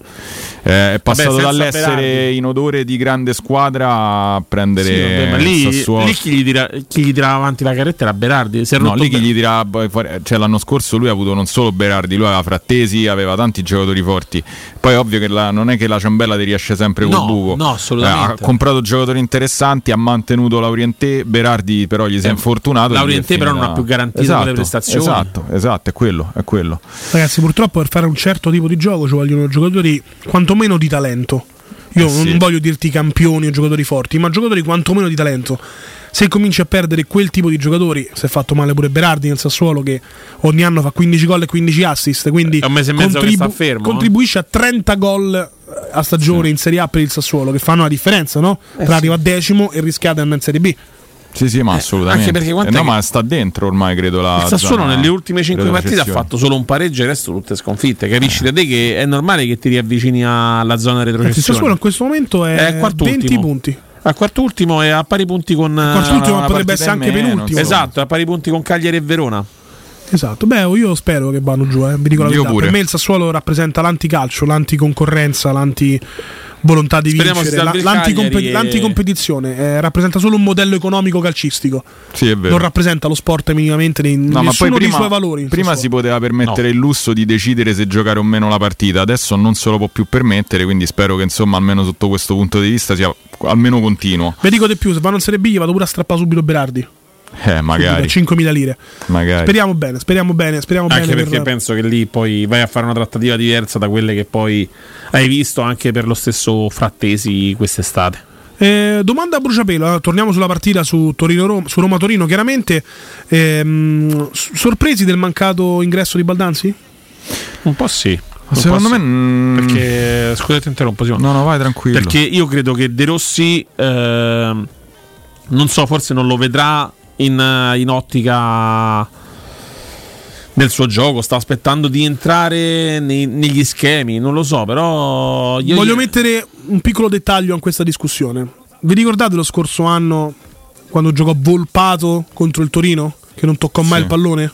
Speaker 2: Eh, è passato
Speaker 3: senza
Speaker 2: dall'essere
Speaker 3: Berardi.
Speaker 2: in odore di grande squadra a prendere
Speaker 3: Sì, vabbè, lì,
Speaker 2: Sassuolo.
Speaker 3: lì chi, gli tira- chi gli tirava avanti la carretta era Berardi. Si è
Speaker 2: No, lì chi gli fare- cioè l'anno scorso lui ha avuto non solo Berardi, lui aveva Frattesi, aveva tanti giocatori forti. Poi è ovvio che la- non è che la ciambella ti riesce sempre col
Speaker 3: No,
Speaker 2: buco.
Speaker 3: no, assolutamente.
Speaker 2: Eh, ha comprato giocatori interessanti, ha mantenuto Laurientè, Berardi però gli si è
Speaker 3: Eh,
Speaker 2: infortunato. È
Speaker 3: però non ha più garantito
Speaker 2: esatto,
Speaker 3: quelle prestazioni.
Speaker 2: Esatto, esatto, è quello, è quello.
Speaker 1: Ragazzi, purtroppo per fare un certo tipo di gioco ci vogliono giocatori quantomeno di talento. Io
Speaker 2: Eh sì.
Speaker 1: non voglio dirti campioni o giocatori forti, ma giocatori quantomeno di talento. Se cominci a perdere quel tipo di giocatori, si è fatto male pure Berardi nel Sassuolo che ogni anno fa 15 gol e 15 assist, quindi
Speaker 3: È un mese e mezzo che sta fermo, eh.
Speaker 1: contribuisce a 30 gol eh, a stagione in Serie A per il Sassuolo, che fanno la differenza, no?
Speaker 3: Eh
Speaker 1: Tra arriva a decimo e rischia di andare in Serie B.
Speaker 2: Sì, sì, ma assolutamente.
Speaker 3: anche perché quant'è
Speaker 2: Eh, no,
Speaker 3: che-
Speaker 2: ma sta dentro ormai, credo. La
Speaker 3: Il Sassuolo
Speaker 2: zona
Speaker 3: nelle ultime 5 partite ha fatto solo un pareggio e il resto tutte sconfitte. Capisci da te che è normale che ti riavvicini alla zona
Speaker 1: Il
Speaker 3: retrocessione.
Speaker 1: Sassuolo in questo momento è,
Speaker 3: È quarto
Speaker 1: 20
Speaker 3: ultimo.
Speaker 1: punti.
Speaker 3: Al quarto ultimo è a pari punti con
Speaker 1: quarto
Speaker 3: eh,
Speaker 1: ultimo
Speaker 3: una
Speaker 1: potrebbe essere anche
Speaker 3: meno,
Speaker 1: penultimo.
Speaker 3: Esatto, a pari punti con Cagliari e Verona.
Speaker 1: Esatto, beh, io spero che vanno giù, eh. vi dico la
Speaker 2: Io
Speaker 1: verità.
Speaker 2: pure.
Speaker 1: Per me il Sassuolo rappresenta l'anticalcio, l'anticoncorrenza, l'anti volontà di
Speaker 3: Speriamo
Speaker 1: vincere, la- l'anticompe-
Speaker 3: e-
Speaker 1: l'anticompetizione. eh, rappresenta solo un modello economico calcistico.
Speaker 2: Sì, è vero.
Speaker 1: Non rappresenta lo sport minimamente nei,
Speaker 2: No, ma
Speaker 1: nessuno
Speaker 2: poi
Speaker 1: dei
Speaker 2: prima,
Speaker 1: suoi valori.
Speaker 2: prima si poteva permettere il lusso di decidere se giocare o meno la partita, adesso non se lo può più permettere, quindi spero che insomma almeno sotto questo punto di vista sia almeno continuo.
Speaker 1: Vi dico di più, se vanno in Serie B gli vado pure a strappare subito Berardi.
Speaker 2: Eh, magari.
Speaker 1: 5.000 lire.
Speaker 2: magari.
Speaker 1: Speriamo bene, speriamo bene, speriamo
Speaker 3: Anche
Speaker 1: bene.
Speaker 3: perché
Speaker 1: per-
Speaker 3: penso che lì poi vai a fare una trattativa diversa da quelle che poi hai visto anche per lo stesso Frattesi quest'estate.
Speaker 1: Eh, domanda a bruciapelo, eh, torniamo sulla partita su, Torino-Roma- su Roma-Torino, chiaramente. Ehm, sorpresi del mancato ingresso di Baldanzi?
Speaker 3: Un po' sì. Un
Speaker 2: Secondo
Speaker 3: po'
Speaker 2: me
Speaker 3: sì.
Speaker 2: mm,
Speaker 3: Perché scusate interrompo Simone.
Speaker 2: No, no, vai tranquillo.
Speaker 3: Perché io credo che De Rossi ehm, non so, forse non lo vedrà in, eh, in ottica del suo gioco, sta aspettando di entrare nei- negli schemi, non lo so, però io
Speaker 1: Voglio mettere un piccolo dettaglio in questa discussione. Vi ricordate lo scorso anno quando giocò Volpato contro il Torino? Che non toccò mai
Speaker 2: Sì.
Speaker 1: il pallone?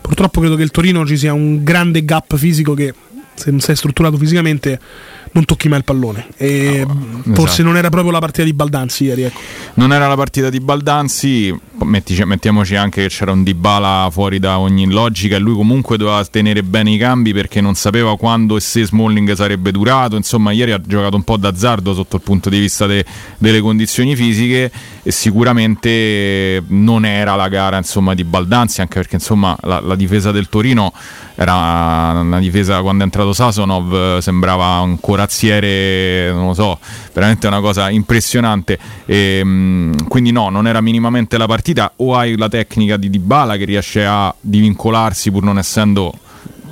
Speaker 1: Purtroppo credo che il Torino ci sia un grande gap fisico che se non sei strutturato fisicamente non tocchi mai il pallone. E forse
Speaker 2: esatto.
Speaker 1: non era proprio la partita di Baldanzi ieri. Ecco.
Speaker 2: Non era la partita di Baldanzi, mettici- mettiamoci anche che c'era un Dybala fuori da ogni logica e lui comunque doveva tenere bene i cambi perché non sapeva quando e se Smalling sarebbe durato, insomma ieri ha giocato un po' d'azzardo sotto il punto di vista de- delle condizioni fisiche e sicuramente non era la gara insomma, di Baldanzi anche perché insomma la, la difesa del Torino era una difesa quando è entrato Sasonov eh, sembrava un corazziere non lo so veramente una cosa impressionante. E, mh, quindi no non era minimamente la partita. O hai la tecnica di Dybala che riesce a divincolarsi pur non essendo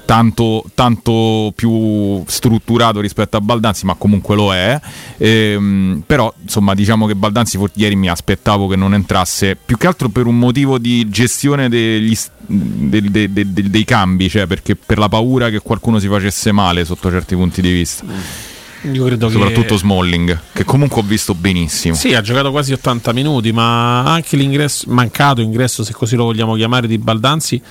Speaker 2: tanto, tanto più strutturato rispetto a Baldanzi, ma comunque lo è. Ehm, però, insomma, diciamo che Baldanzi for- ieri mi aspettavo che non entrasse più che altro per un motivo di gestione degli de- de- de- dei cambi, cioè perché per la paura che qualcuno si facesse male sotto certi punti di vista.
Speaker 3: Io credo
Speaker 2: Soprattutto
Speaker 3: che
Speaker 2: Smalling, che comunque ho visto benissimo.
Speaker 3: Sì, ha giocato quasi 80 minuti, ma anche l'ingresso mancato ingresso, se così lo vogliamo chiamare, di Baldanzi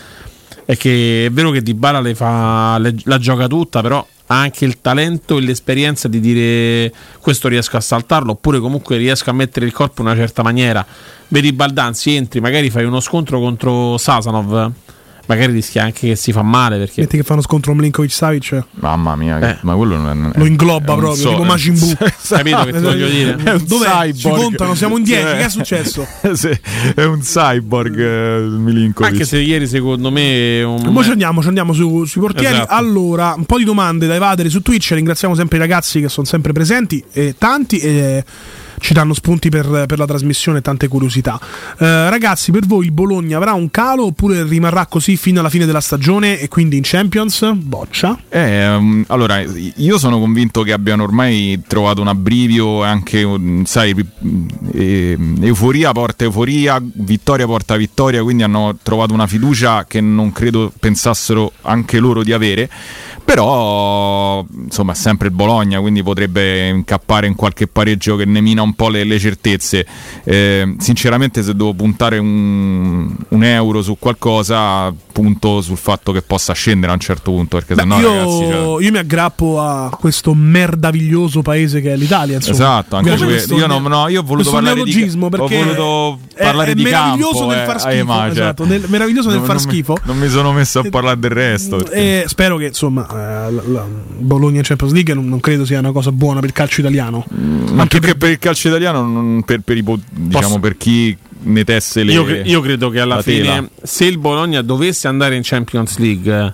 Speaker 3: è che è vero che Dybala le fa, le- la gioca tutta, però ha anche il talento e l'esperienza di dire questo riesco a saltarlo, oppure comunque riesco a mettere il corpo in una certa maniera. Vedi Baldanzi, entri, magari fai uno scontro contro Sasanov magari rischia anche che si fa male perché
Speaker 1: Metti che fanno scontro Mlinkovic Savic,
Speaker 2: Mamma mia,
Speaker 3: Eh.
Speaker 2: ma quello non è,
Speaker 1: lo ingloba
Speaker 2: è un
Speaker 1: proprio,
Speaker 2: so-
Speaker 1: tipo Majin Buu.
Speaker 3: capito che ti voglio dire?
Speaker 2: È un
Speaker 1: Dov'è? Ci contano, siamo in 10,
Speaker 2: Cioè-
Speaker 1: che è successo?
Speaker 2: Sì, è un cyborg eh, Milinkovic.
Speaker 3: Anche se ieri secondo me un
Speaker 1: Poi ci andiamo, ci andiamo su- sui portieri.
Speaker 3: Esatto.
Speaker 1: Allora, un po' di domande da evadere su Twitch. Ringraziamo sempre i ragazzi che sono sempre presenti, e tanti, e ci danno spunti per, per la trasmissione e tante curiosità. Eh, ragazzi, per voi il Bologna avrà un calo oppure rimarrà così fino alla fine della stagione e quindi in Champions? Boccia.
Speaker 2: Eh, allora, io sono convinto che abbiano ormai trovato un abbrivio anche, sai, eh, euforia porta euforia, vittoria porta vittoria, quindi hanno trovato una fiducia che non credo pensassero anche loro di avere. Però, insomma, è sempre il Bologna, quindi potrebbe incappare in qualche pareggio che ne mina un po' le, le certezze. Eh, sinceramente, se devo puntare un, un euro su qualcosa, punto sul fatto che possa scendere a un certo punto, perché
Speaker 1: Beh,
Speaker 2: sennò,
Speaker 1: io,
Speaker 2: ragazzi. cioè-
Speaker 1: io mi aggrappo a questo merdaviglioso paese che è l'Italia. Insomma.
Speaker 2: Esatto, anche
Speaker 1: Mi
Speaker 2: questo io, non- no, io ho voluto parlare di ho voluto
Speaker 1: è-
Speaker 2: parlare
Speaker 1: è
Speaker 2: di
Speaker 1: meraviglioso
Speaker 2: campo,
Speaker 1: nel
Speaker 2: eh,
Speaker 1: far
Speaker 2: eh,
Speaker 1: schifo,
Speaker 2: cioè,
Speaker 1: esatto, nel- meraviglioso nel
Speaker 2: non-
Speaker 1: far
Speaker 2: non mi-
Speaker 1: schifo.
Speaker 2: non mi sono messo a parlare del resto. perché-
Speaker 1: E spero che insomma eh, Bologna in Champions League non, non credo sia una cosa buona per il calcio italiano.
Speaker 2: Ma più che per il calcio italiano, non per, per i diciamo per chi ne tesse le
Speaker 3: io, cre- io credo che alla
Speaker 2: la
Speaker 3: fine
Speaker 2: tela.
Speaker 3: se il Bologna dovesse andare in Champions League eh,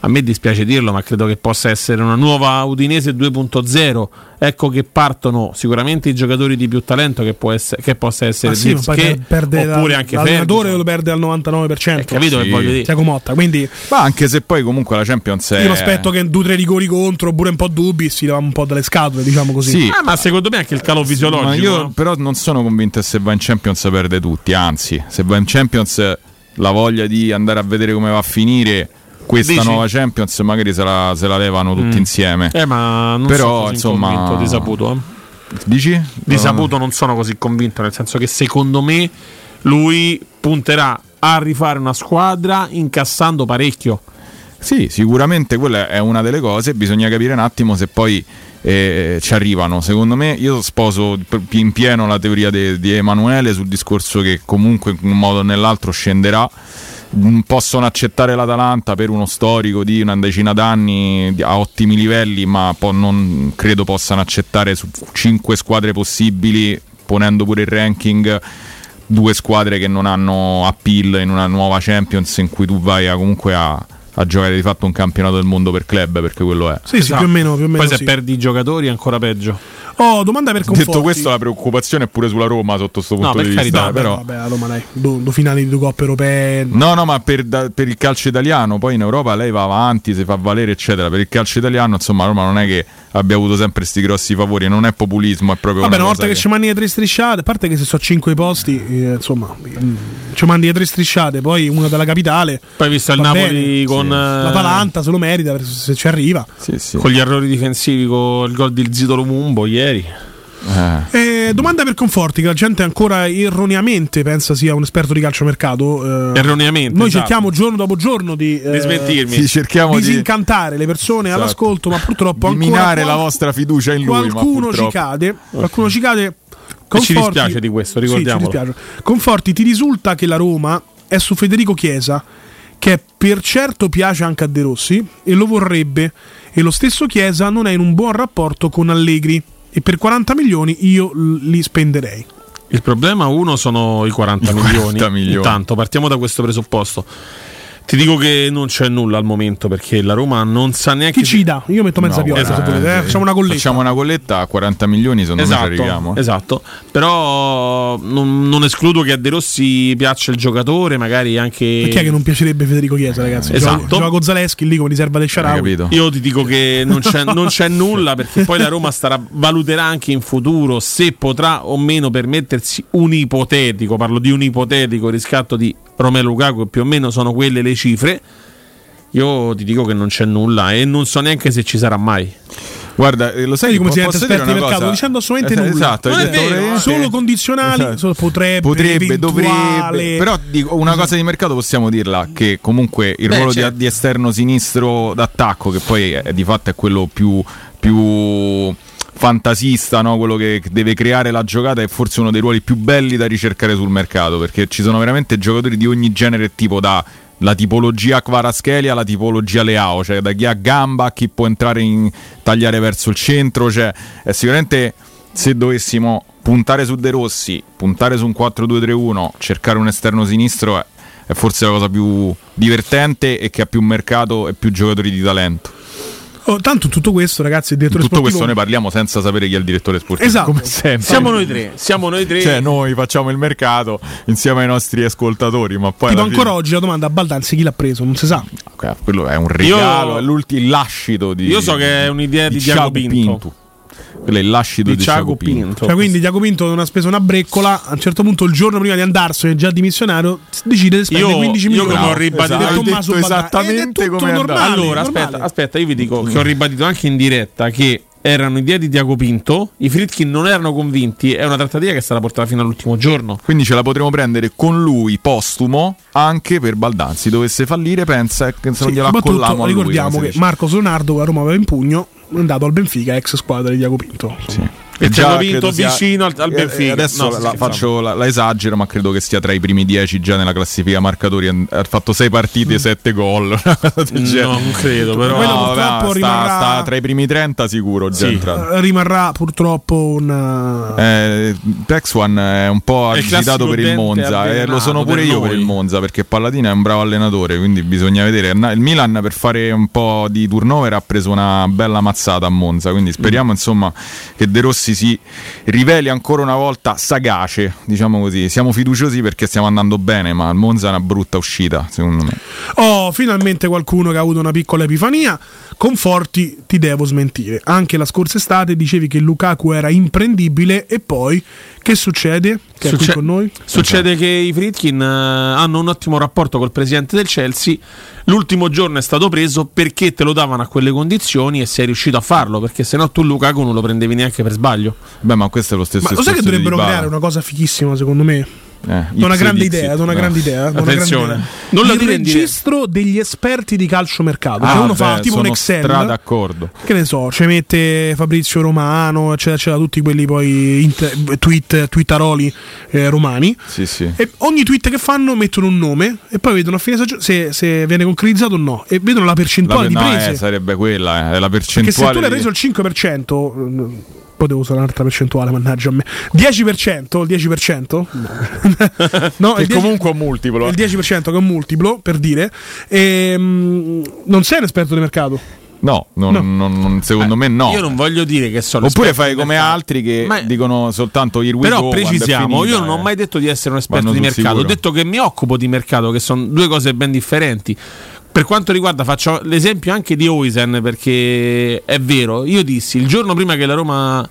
Speaker 3: a me dispiace dirlo ma credo che possa essere una nuova Udinese 2.0 ecco che partono sicuramente i giocatori di più talento che, può essere, che possa essere
Speaker 1: Ma sì,
Speaker 3: Zirkzee,
Speaker 1: perde la-
Speaker 3: oppure anche
Speaker 1: l'allenatore lo perde al 99%.
Speaker 3: Eh, capito che voglio dire?
Speaker 1: Tiago Motta, quindi
Speaker 2: Ma anche se poi comunque la Champions è
Speaker 1: io mi aspetto che due o tre rigori contro, oppure un po' dubbi, si leva un po' dalle scatole, diciamo così.
Speaker 2: Sì.
Speaker 3: Ah, ma secondo me anche il calo fisiologico
Speaker 2: Ma io
Speaker 3: no?
Speaker 2: però non sono convinto che se va in Champions perde tutti, anzi, se va in Champions la voglia di andare a vedere come va a finire questa
Speaker 3: Dici?
Speaker 2: nuova Champions magari se la, se la levano tutti
Speaker 3: Mm.
Speaker 2: insieme.
Speaker 3: eh ma non
Speaker 2: Però,
Speaker 3: sono
Speaker 2: insomma-
Speaker 3: convinto di Saputo eh.
Speaker 2: Dici?
Speaker 3: di Saputo non sono così convinto, nel senso che secondo me lui punterà a rifare una squadra incassando parecchio.
Speaker 2: Sì, sicuramente quella è una delle cose, bisogna capire un attimo se poi eh, ci arrivano. Secondo me io sposo in pieno la teoria di Emanuele sul discorso che comunque in un modo o nell'altro scenderà. Mm, Possono accettare l'Atalanta per uno storico di una decina d'anni a ottimi livelli, ma po- non credo possano accettare su cinque squadre possibili, ponendo pure il ranking due squadre che non hanno appeal in una nuova Champions in cui tu vai a, comunque a, a giocare di fatto un campionato del mondo per club perché quello è.
Speaker 1: Sì, sì, più o meno, più o meno
Speaker 3: Poi se
Speaker 1: sì.
Speaker 3: perdi i giocatori è ancora peggio.
Speaker 1: Oh, domanda per Conforti.
Speaker 2: Detto questo, la preoccupazione è pure sulla Roma sotto questo
Speaker 3: No,
Speaker 2: punto
Speaker 3: per
Speaker 2: di
Speaker 3: carità,
Speaker 2: vista.
Speaker 1: Vabbè,
Speaker 2: però...
Speaker 1: vabbè, a Roma dai, due, due finali di due coppe europee.
Speaker 2: No, no, ma per, da- per il calcio italiano, poi in Europa lei va avanti, si fa valere, eccetera. Per il calcio italiano, insomma, Roma non è che abbia avuto sempre questi grossi favori, non è populismo, è proprio
Speaker 1: Vabbè,
Speaker 2: una
Speaker 1: una volta che ci mandi le tre strisciate, a parte che se so cinque posti, eh, insomma, mm, ci mandi le tre strisciate, poi una della capitale.
Speaker 3: Poi hai visto il Napoli
Speaker 1: bene.
Speaker 3: con eh,
Speaker 1: L'Atalanta se lo merita se ci arriva.
Speaker 2: Sì, sì.
Speaker 3: con gli errori difensivi con il gol di Zidoro Mumbo ieri.
Speaker 2: Eh.
Speaker 1: Eh, domanda per Conforti, che la gente ancora erroneamente pensa sia un esperto di calciomercato. eh,
Speaker 3: Erroneamente.
Speaker 1: Noi
Speaker 3: esatto.
Speaker 1: cerchiamo giorno dopo giorno di, eh,
Speaker 3: di smentirmi.
Speaker 2: Sì, cerchiamo di,
Speaker 1: disincantare le persone
Speaker 2: Esatto.
Speaker 1: all'ascolto, ma purtroppo
Speaker 2: di
Speaker 1: ancora
Speaker 2: minare la
Speaker 1: qual-
Speaker 2: vostra fiducia in lui.
Speaker 1: qualcuno ci cade. Qualcuno ci cade.
Speaker 3: E ci
Speaker 1: Conforti-
Speaker 3: dispiace di questo,
Speaker 1: Sì,
Speaker 3: ricordiamolo.
Speaker 1: dispiace. Conforti, ti risulta che la Roma è su Federico Chiesa, che per certo piace anche a De Rossi e lo vorrebbe, e lo stesso Chiesa non è in un buon rapporto con Allegri. E per 40 milioni io li spenderei.
Speaker 3: Il problema uno sono i 40,
Speaker 2: I 40
Speaker 3: milioni.
Speaker 2: milioni.
Speaker 3: Intanto partiamo da questo presupposto. Ti dico che non c'è nulla al momento perché la Roma non sa neanche
Speaker 1: Chi ci dà? Io metto mezza
Speaker 2: No,
Speaker 1: se volete, eh. Facciamo una colletta.
Speaker 2: Facciamo una colletta a 40 milioni, secondo me ci arriviamo.
Speaker 3: Esatto, esatto. Però non, non escludo che a De Rossi piaccia il giocatore, magari anche.
Speaker 1: Chi è che non piacerebbe Federico Chiesa, ragazzi?
Speaker 3: Esatto.
Speaker 1: Gioca, gioca con Zaleschi lì come riserva del
Speaker 2: capito?
Speaker 3: Io ti dico che non c'è, non c'è nulla perché poi la Roma starà, valuterà anche in futuro se potrà o meno permettersi un ipotetico, parlo di un ipotetico riscatto di Romelu Lukaku, più o meno sono quelle le cifre. Io ti dico che non c'è nulla e non so neanche se ci sarà mai.
Speaker 2: Guarda, eh, lo sai
Speaker 1: come si diventa
Speaker 2: dire
Speaker 1: esperti
Speaker 2: una
Speaker 1: mercato
Speaker 2: cosa?
Speaker 1: dicendo assolutamente
Speaker 2: Es-
Speaker 1: nulla.
Speaker 2: Esatto,
Speaker 1: Non
Speaker 2: hai
Speaker 1: è
Speaker 2: detto
Speaker 1: vero, solo condizionali,
Speaker 2: Esatto.
Speaker 1: solo potrebbe,
Speaker 2: potrebbe, dovrebbe. Però dico, una cosa di mercato possiamo dirla: che comunque il
Speaker 3: Beh,
Speaker 2: ruolo di-
Speaker 3: certo.
Speaker 2: di, esterno sinistro d'attacco, che poi è, di fatto è quello più, più fantasista, no? quello che deve creare la giocata, è forse uno dei ruoli più belli da ricercare sul mercato. Perché ci sono veramente giocatori di ogni genere e tipo da la tipologia Kvaraschelia, la tipologia Leao, cioè da chi ha gamba a chi può entrare in tagliare verso il centro, cioè è sicuramente se dovessimo puntare su De Rossi, puntare su un 4-2-3-1, cercare un esterno sinistro è, è forse la cosa più divertente e che ha più mercato e più giocatori di talento.
Speaker 1: Oh, tanto tutto questo, ragazzi, il direttore
Speaker 2: Tutto
Speaker 1: sportivo
Speaker 2: questo ne parliamo senza sapere chi è il direttore sportivo.
Speaker 1: Esatto.
Speaker 2: Come sempre.
Speaker 3: Siamo noi tre, siamo noi tre.
Speaker 2: Cioè, noi facciamo il mercato insieme ai nostri ascoltatori, ma poi.
Speaker 1: Tipo
Speaker 2: alla
Speaker 1: ancora
Speaker 2: fine-
Speaker 1: oggi la domanda a Baldanzi chi l'ha preso, non si sa.
Speaker 2: Ok, quello è un regalo,
Speaker 3: Io-
Speaker 2: è l'ultimo lascito di.
Speaker 3: Io so che è un'idea di Diago
Speaker 2: Thiago
Speaker 3: Pinto.
Speaker 2: Quello è il lascito
Speaker 3: Di
Speaker 2: di,
Speaker 3: Thiago
Speaker 2: Pinto.
Speaker 3: Pinto.
Speaker 1: Cioè, quindi Diaco Pinto non ha speso una breccola. A un certo punto, il giorno prima di andarsene, già dimissionario, decide di spendere
Speaker 3: Io-
Speaker 1: 15
Speaker 3: io
Speaker 1: milioni.
Speaker 3: come ho ribadito-
Speaker 1: Del
Speaker 3: hai
Speaker 1: Tommaso
Speaker 2: detto esattamente come
Speaker 1: normale,
Speaker 3: Allora,
Speaker 1: normale.
Speaker 3: aspetta, aspetta, io vi dico che ho ribadito anche in diretta che erano idee di Diago Pinto, i Fritkin non erano convinti, è una trattativa che sarà portata fino all'ultimo giorno.
Speaker 2: Quindi ce la potremo prendere con lui postumo anche per Baldanzi. Dovesse fallire, pensa che se non
Speaker 1: Sì,
Speaker 2: gliela accolliamo a lui.
Speaker 1: ricordiamo che
Speaker 2: dice.
Speaker 1: Marcos Leonardo, a Roma aveva in pugno, andato al Benfica, ex squadra di Diaco Pinto.
Speaker 3: E Pinto
Speaker 2: credo sia-
Speaker 3: vicino al, al
Speaker 2: eh,
Speaker 3: Benfica.
Speaker 2: Adesso
Speaker 3: No,
Speaker 2: la, faccio, la, la esagero, ma credo che sia tra i primi 10 già nella classifica marcatori. Ha fatto 6 partite e 7 gol.
Speaker 3: No, non credo, però.
Speaker 2: No, vabbè, sta,
Speaker 1: rimarrà-
Speaker 2: sta tra i primi 30 sicuro.
Speaker 3: Sì.
Speaker 1: Eh, Rimarrà purtroppo un.
Speaker 2: Eh, Tex One è un po' agitato per il Monza. eh,
Speaker 3: avvelenato
Speaker 2: lo sono pure io per il Monza perché Palladino è un bravo allenatore. Quindi bisogna vedere. Il Milan per fare un po' di turnover ha preso una bella mazzata a Monza. Quindi speriamo insomma che De Rossi si riveli ancora una volta sagace. Diciamo così. Siamo fiduciosi perché stiamo andando bene, ma il Monza è una brutta uscita, secondo me.
Speaker 1: Oh, finalmente qualcuno che ha avuto una piccola epifania. Conforti, ti devo smentire. Anche la scorsa estate dicevi che Lukaku era imprendibile e poi che succede? Che è qui
Speaker 3: Succe-
Speaker 1: con noi?
Speaker 3: Succede che i Fritkin eh, hanno un ottimo rapporto col presidente del Chelsea. L'ultimo giorno è stato preso perché te lo davano a quelle condizioni e sei riuscito a farlo. Perché se no tu Lukaku non lo prendevi neanche per sbaglio.
Speaker 2: Beh, ma questo è lo stesso
Speaker 1: Ma lo sai che dovrebbero creare una cosa fighissima, secondo me?
Speaker 2: Eh,
Speaker 1: una grande idea, una
Speaker 2: No.
Speaker 1: grande idea. una
Speaker 3: Attenzione.
Speaker 1: grande idea.
Speaker 3: Non la
Speaker 1: il
Speaker 3: dire in diretta.
Speaker 1: registro degli esperti di calcio mercato.
Speaker 2: Ah,
Speaker 1: cioè uno fa
Speaker 2: beh,
Speaker 1: tipo un
Speaker 2: sono
Speaker 1: Excel.
Speaker 2: d'accordo.
Speaker 1: Che ne so, ci mette Fabrizio Romano, eccetera, eccetera, tutti quelli poi int- tweet, twittaroli eh, romani.
Speaker 2: Sì, sì.
Speaker 1: E ogni tweet che fanno mettono un nome e poi vedono a fine stagione se, se viene concretizzato o no. E vedono la percentuale
Speaker 2: La-
Speaker 1: di
Speaker 2: no,
Speaker 1: prese.
Speaker 2: eh, sarebbe quella, eh, è la
Speaker 1: Perché
Speaker 2: percentuale.
Speaker 1: se tu l'hai
Speaker 2: di-
Speaker 1: preso il 5%, eh, poi devo usare un'altra percentuale, mannaggia a me. 10%, il 10%? No,
Speaker 2: che
Speaker 1: il 10
Speaker 2: comunque è un multiplo.
Speaker 1: il 10% che è un multiplo, per dire. Ehm, non sei un esperto di mercato.
Speaker 2: No, non-
Speaker 1: No.
Speaker 2: non- non- secondo me no.
Speaker 3: Io non voglio dire che sono
Speaker 2: Oppure fai come
Speaker 3: mercato.
Speaker 2: altri che
Speaker 3: Ma-
Speaker 2: dicono soltanto il
Speaker 3: Però precisiamo,
Speaker 2: finita,
Speaker 3: io non ho
Speaker 2: eh.
Speaker 3: mai detto di essere un esperto
Speaker 2: Vanno
Speaker 3: di mercato, ho
Speaker 2: sicuro.
Speaker 3: detto che mi occupo di mercato, che sono due cose ben differenti. Per quanto riguarda, faccio l'esempio anche di Oisen, perché è vero, io dissi il giorno prima che la Roma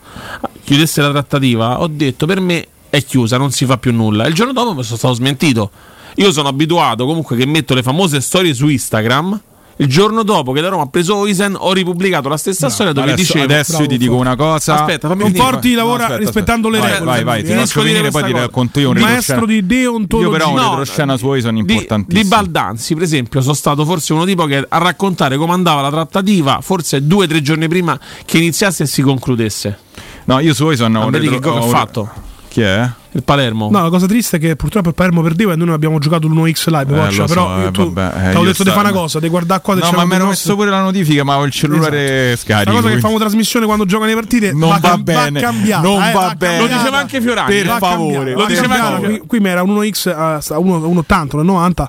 Speaker 3: chiudesse la trattativa, ho detto per me è chiusa, non si fa più nulla. Il giorno dopo sono stato smentito. Io sono abituato comunque che metto le famose storie su Instagram. Il giorno dopo che la Roma ha preso Oisen, ho ripubblicato la stessa storia dove
Speaker 2: Adesso,
Speaker 3: dicevo
Speaker 2: adesso io ti dico una cosa.
Speaker 3: Aspetta, fammi
Speaker 1: Conforti
Speaker 3: finire.
Speaker 1: lavora
Speaker 2: aspetta,
Speaker 1: rispettando
Speaker 2: aspetta.
Speaker 1: le
Speaker 2: Vai,
Speaker 1: regole.
Speaker 2: vai, vai, ti
Speaker 1: Finisco
Speaker 2: faccio finire, poi ti racconto io un
Speaker 1: Maestro di deontologia.
Speaker 2: Io però un
Speaker 3: No,
Speaker 2: retroscena su Oison
Speaker 3: di,
Speaker 2: importantissimo.
Speaker 3: di Baldanzi, per esempio, sono stato forse uno tipo che a raccontare come andava la trattativa, forse due o tre giorni prima che iniziasse e si concludesse.
Speaker 2: No, io su Oison ho retro- ho
Speaker 3: fatto?
Speaker 2: Chi è?
Speaker 3: Il Palermo.
Speaker 1: No, la cosa triste è che purtroppo il Palermo perdeva e noi non abbiamo giocato l'1x live.
Speaker 2: Eh, lo so,
Speaker 1: però
Speaker 2: eh,
Speaker 1: tu,
Speaker 2: vabbè, eh,
Speaker 1: detto di fare una cosa, di guardare qua.
Speaker 2: No, ma mi ero messo pure la notifica, ma ho il cellulare scarico.
Speaker 1: La cosa che
Speaker 2: quindi-
Speaker 1: fanno trasmissione quando giocano le partite
Speaker 2: Non va
Speaker 1: cam-
Speaker 2: bene,
Speaker 1: cambiata,
Speaker 2: non
Speaker 1: eh,
Speaker 2: va bene.
Speaker 3: Lo diceva anche Fiorani.
Speaker 2: Per
Speaker 1: Va
Speaker 2: favore, lo
Speaker 1: va
Speaker 2: diceva anche-
Speaker 1: Qui, qui mi era 1x a a 1 1,80, 1,90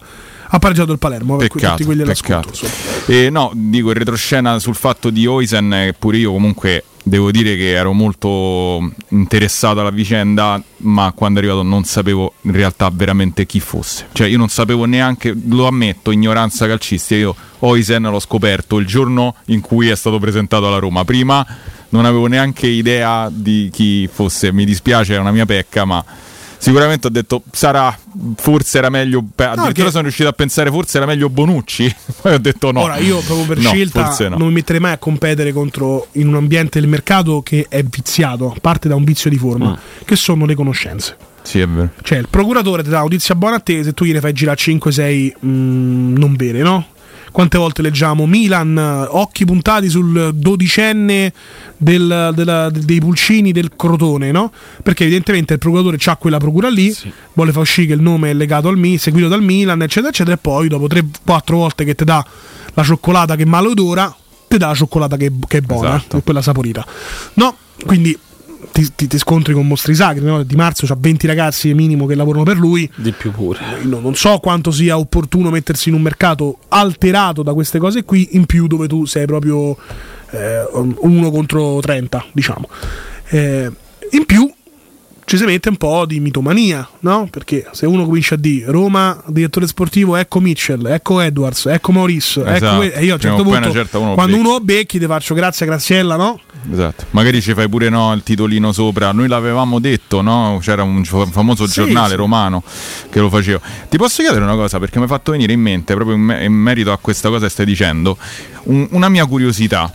Speaker 1: ha pareggiato il Palermo. per cui
Speaker 2: Peccato,
Speaker 1: tutti quelli
Speaker 2: peccato.
Speaker 1: insomma.
Speaker 2: Eh, no, dico il retroscena sul fatto di Oisen, eh, pure io comunque devo dire che ero molto interessato alla vicenda, ma quando è arrivato non sapevo in realtà veramente chi fosse. Cioè io non sapevo neanche, lo ammetto, ignoranza calcistica, io Oisen l'ho scoperto il giorno in cui è stato presentato alla Roma. Prima non avevo neanche idea di chi fosse, mi dispiace, è una mia pecca, ma sicuramente ho detto sarà forse era meglio pe- addirittura
Speaker 1: che-
Speaker 2: sono riuscito a pensare forse era meglio Bonucci poi ho detto no
Speaker 1: Ora io proprio per
Speaker 2: No,
Speaker 1: scelta
Speaker 2: no.
Speaker 1: non mi metterei mai a competere contro in un ambiente del mercato che è viziato, parte da un vizio di forma,
Speaker 2: Mm.
Speaker 1: che sono le conoscenze.
Speaker 2: sì è vero
Speaker 1: Cioè, il procuratore ti dà una notizia buona a te se tu gliene fai girare 5-6 non vere, no? Quante volte leggiamo Milan, eh, occhi puntati sul dodicenne del- della- dei pulcini del Crotone, no? Perché evidentemente il procuratore ha quella procura lì, vuole far uscire che il nome è legato al Mi, seguito dal Milan, eccetera, eccetera, e poi dopo 3-4 volte che ti dà la cioccolata che malodora, ti dà la cioccolata che, che è buona,
Speaker 2: Esatto.
Speaker 1: quella saporita. No, quindi ti, ti- ti scontri con mostri sacri. No? Di marzo c'ha 20 ragazzi minimo che lavorano per lui.
Speaker 3: Di più pure.
Speaker 1: No, non so quanto sia opportuno mettersi in un mercato alterato da queste cose qui, in più dove tu sei proprio eh, uno contro 30, diciamo. Eh, in più ci si mette un po' di mitomania, no? Perché se uno comincia a dire Roma, direttore sportivo, ecco Mitchell, ecco Edwards, ecco Maurice, ecco
Speaker 2: Esatto.
Speaker 1: que- e io a un certo punto,
Speaker 2: certa uno
Speaker 1: quando
Speaker 2: becchi.
Speaker 1: uno becchi, ti faccio grazie Graziella, no?
Speaker 2: Esatto. Magari ci fai pure no, il titolino sopra. Noi l'avevamo detto, no? C'era un famoso
Speaker 1: Sì,
Speaker 2: giornale
Speaker 1: sì.
Speaker 2: romano che lo faceva. Ti posso chiedere una cosa perché mi hai fatto venire in mente, proprio in, me- in merito a questa cosa che stai dicendo, un- una mia curiosità.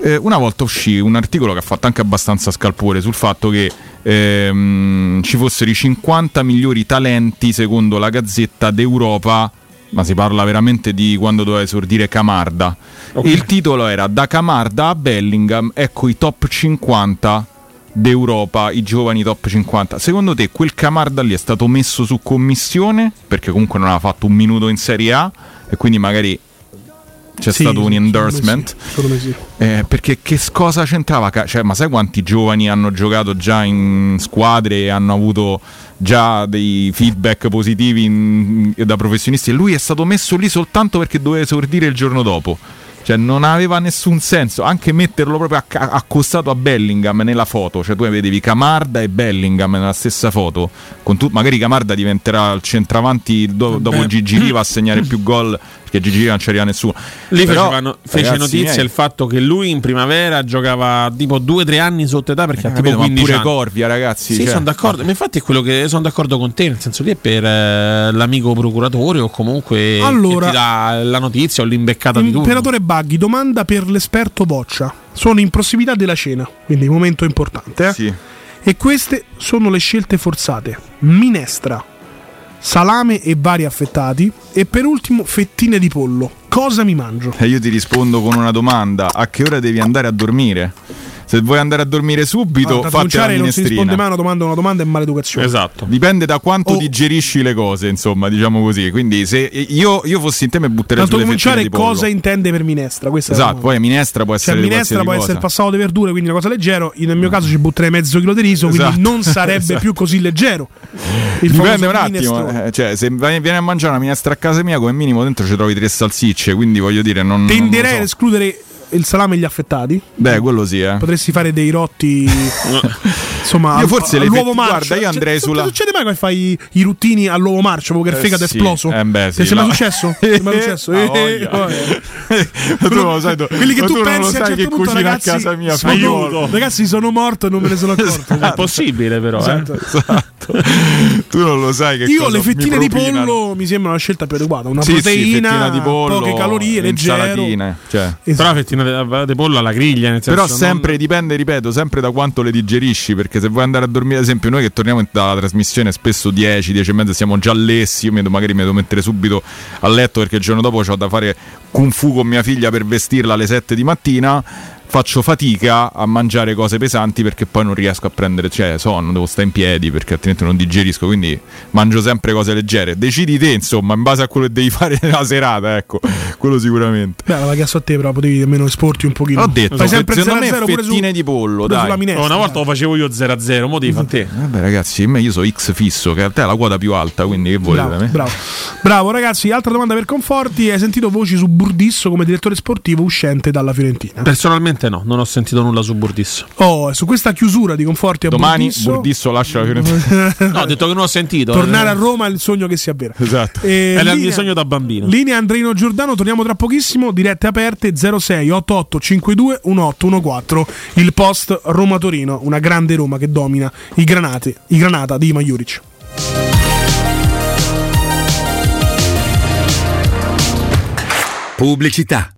Speaker 2: Eh, una volta uscì un articolo che ha fatto anche abbastanza scalpore sul fatto che ehm, ci fossero i 50 migliori talenti secondo la Gazzetta d'Europa, ma si parla veramente di quando doveva esordire Camarda. E il titolo era Da Camarda a Bellingham, ecco i top 50 d'Europa, i giovani top 50. Secondo te quel Camarda lì è stato messo su commissione? Perché comunque non aveva fatto un minuto in Serie A e quindi magari c'è
Speaker 1: Sì,
Speaker 2: stato un endorsement.
Speaker 1: sì, secondo me sì.
Speaker 2: Eh, perché che cosa c'entrava? Cioè, ma sai quanti giovani hanno giocato già in squadre e hanno avuto già dei feedback positivi in- da professionisti? E lui è stato messo lì soltanto perché doveva esordire il giorno dopo. Cioè, non aveva nessun senso anche metterlo proprio acc- accostato a Bellingham nella foto. Cioè, tu vedevi Camarda e Bellingham nella stessa foto. Con tu- magari Camarda diventerà il centravanti do- dopo. Gigi Riva a segnare più gol perché Gigi non arriva nessuno.
Speaker 3: Lì
Speaker 2: Però,
Speaker 3: facevano- fece
Speaker 2: ragazzi
Speaker 3: notizia
Speaker 2: miei,
Speaker 3: il fatto che lui in primavera giocava tipo 2-3 anni sotto età perché ha tipo
Speaker 2: capito, ma
Speaker 3: 15
Speaker 2: pure
Speaker 3: anni.
Speaker 2: Corvia, ragazzi.
Speaker 3: Sì,
Speaker 2: cioè-
Speaker 3: sono d'accordo. Ma infatti è quello che sono d'accordo con te, nel senso che è per eh, l'amico procuratore o comunque
Speaker 1: Allora-
Speaker 3: che ti dà la notizia o l'imbeccata di turno.
Speaker 1: Imperatore Buggy, domanda per l'esperto Boccia. Sono in prossimità della cena, quindi momento importante. eh? E queste sono le scelte forzate: minestra, salame e vari affettati. E per ultimo, fettine di pollo. Cosa mi mangio?
Speaker 2: E io ti rispondo con una domanda: a che ora devi andare a dormire? Se vuoi andare a dormire subito,
Speaker 1: Allora,
Speaker 2: fatti la
Speaker 1: Conciare non si risponde mai
Speaker 2: minestrina.
Speaker 1: a una domanda, una domanda è maleducazione.
Speaker 3: Esatto.
Speaker 2: Dipende da quanto
Speaker 1: Oh.
Speaker 2: digerisci le cose, insomma, diciamo così. Quindi, se io, io fossi in te, mi butterei
Speaker 1: Tanto
Speaker 2: sulle fettine
Speaker 1: cominciare
Speaker 2: di pollo.
Speaker 1: cosa intende per minestra? Questa
Speaker 2: Esatto, poi minestra può
Speaker 1: Cioè,
Speaker 2: essere di
Speaker 1: minestra può essere passato di verdure, quindi una cosa leggero. Io nel mio caso ci butterei mezzo chilo di riso, quindi
Speaker 2: Esatto.
Speaker 1: non sarebbe
Speaker 2: Esatto.
Speaker 1: più così leggero. Il
Speaker 2: Dipende un attimo,
Speaker 1: minestrone.
Speaker 2: eh, cioè, se vieni a mangiare una minestra a casa mia, come minimo dentro ci trovi tre salsicce, quindi voglio dire, non. non
Speaker 1: Tenderei ad
Speaker 2: so.
Speaker 1: escludere il salame e gli affettati.
Speaker 2: Beh, quello sì, eh.
Speaker 1: Potresti fare dei rotti. insomma,
Speaker 2: Io forse le
Speaker 1: all'uovo
Speaker 2: fetti-
Speaker 1: marcio.
Speaker 2: guarda, io
Speaker 1: Cioè,
Speaker 2: andrei
Speaker 1: su-
Speaker 2: sulla-
Speaker 1: Succede mai che fai i, i ruttini all'uovo marcio proprio che il
Speaker 2: Eh,
Speaker 1: fegato è
Speaker 2: sì.
Speaker 1: esploso?
Speaker 2: Eh, beh, sì,
Speaker 1: Ti è mai successo? Ti è mai successo?
Speaker 2: Tu non lo sai, tu-
Speaker 1: Quelli che tu,
Speaker 2: tu non
Speaker 1: pensi a certo
Speaker 2: che
Speaker 1: punto,
Speaker 2: cucina a
Speaker 1: ragazzi,
Speaker 2: casa mia,
Speaker 1: sono-
Speaker 2: aiuto.
Speaker 1: ragazzi, sono morto e non me ne sono accorto.
Speaker 3: È possibile, però. eh.
Speaker 1: Esatto.
Speaker 2: Esatto. tu non lo sai che
Speaker 1: Io
Speaker 2: cosa
Speaker 1: le fettine di pollo mi sembra una scelta più adeguata. Una proteina,
Speaker 2: di pollo,
Speaker 1: poche calorie, leggero.
Speaker 2: cioè.
Speaker 1: Esatto.
Speaker 3: Però la fettina di- di pollo alla griglia, nel senso
Speaker 2: Però sempre dipende, ripeto, sempre da quanto le digerisci. Perché se vuoi andare a dormire, ad esempio, noi che torniamo dalla trasmissione spesso 10, 10 e mezza, siamo già lessi. Io mi devo- magari mi devo mettere subito a letto perché il giorno dopo ho da fare kung fu con mia figlia per vestirla alle 7 di mattina. Faccio fatica a mangiare cose pesanti perché poi non riesco a prendere, cioè sonno, devo stare in piedi perché altrimenti non digerisco. Quindi mangio sempre cose leggere. Decidi te, insomma, in base a quello che devi fare nella serata, ecco, quello sicuramente.
Speaker 1: Beh, la chiesto a te, però potevi almeno esporti un pochino.
Speaker 2: Ho detto,
Speaker 1: Fai sempre il
Speaker 2: secondo me
Speaker 1: 0-0 pure su-
Speaker 2: fettine di pollo, dai.
Speaker 1: sulla minestra.
Speaker 3: Una volta lo facevo io 0-0, mo devi fare te.
Speaker 2: Vabbè ragazzi, me- io so X fisso, che a te è la quota più alta, quindi che volete da
Speaker 1: Bravo,
Speaker 2: me?
Speaker 1: bravo. Bravo, ragazzi, altra domanda per Conforti. Hai sentito voci su Burdisso come direttore sportivo uscente dalla Fiorentina?
Speaker 3: Personalmente no, non ho sentito nulla su Burdisso.
Speaker 1: Oh, su questa chiusura di Conforti a
Speaker 2: Domani
Speaker 1: Burdisso,
Speaker 2: Burdisso lascia la Fiorentina.
Speaker 3: No, ho detto che non ho sentito.
Speaker 1: tornare
Speaker 3: eh.
Speaker 1: a Roma è il sogno che si avvera.
Speaker 2: esatto.
Speaker 1: E
Speaker 3: il mio
Speaker 1: linea-
Speaker 3: sogno da bambino.
Speaker 1: Linea Andrino Giordano, torniamo tra pochissimo, dirette aperte 06 88 52 1814, il post Roma Torino, una grande Roma che domina i granati, i granata di Ima
Speaker 5: Pubblicità.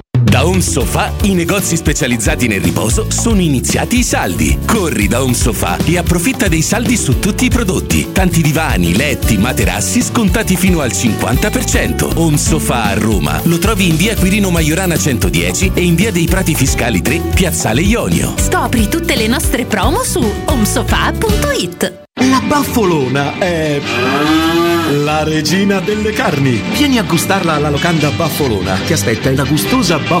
Speaker 9: Da Home Sofa i negozi specializzati nel riposo sono iniziati i saldi. Corri da Home Sofa e approfitta dei saldi su tutti i prodotti. Tanti divani, letti, materassi scontati fino al 50%. Home Sofa a Roma lo trovi in via Quirino Maiorana 110 e in via dei Prati Fiscali 3, Piazzale Ionio.
Speaker 10: Scopri tutte le nostre promo su omsofa.it.
Speaker 11: La baffolona è la regina delle carni. Vieni a gustarla alla locanda Baffolona. Ti aspetta una gustosa baffolona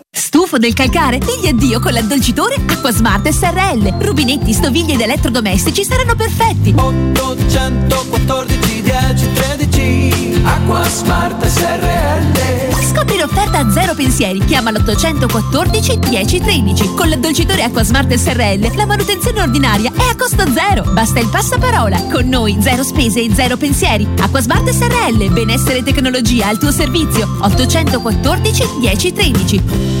Speaker 10: Stufo del calcare? Digli addio con l'addolcitore Acquasmart SRL. Rubinetti, stoviglie ed elettrodomestici saranno perfetti.
Speaker 12: 814 10 13 Acqua Smart SRL
Speaker 10: Scopri l'offerta a zero pensieri. Chiama l'814 10 13. Con l'addolcitore Acquasmart SRL la manutenzione ordinaria è a costo zero. Basta il passaparola. Con noi zero spese e zero pensieri. Acquasmart SRL. Benessere e tecnologia al tuo servizio. 814 10 13.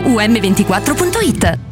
Speaker 10: um24.it.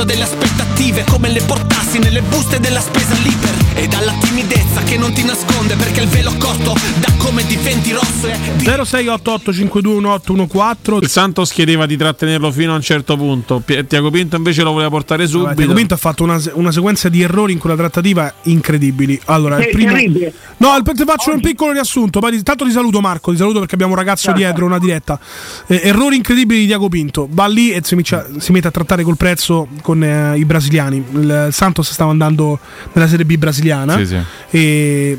Speaker 13: Peso delle aspettative, come le portassi nelle buste della spesa liber, e dalla timidezza che non ti nasconde perché il velo corto da come diventi rosso e
Speaker 1: 0688521814
Speaker 3: Il Santos chiedeva di trattenerlo fino a un certo punto. Tiago Pinto invece lo voleva portare subito.
Speaker 1: Tiago Pinto ha fatto una, una sequenza di errori in quella trattativa incredibili. Allora, il primo... No, il- ti faccio un piccolo riassunto. Intanto ti saluto, Marco. Ti saluto perché abbiamo un ragazzo dietro, una diretta. Eh, errori incredibili di Tiago Pinto. Va lì e si, micia- si mette a trattare col prezzo con eh, i brasiliani. Il Santos stava andando nella Serie B brasiliana.
Speaker 2: Sì, sì.
Speaker 1: E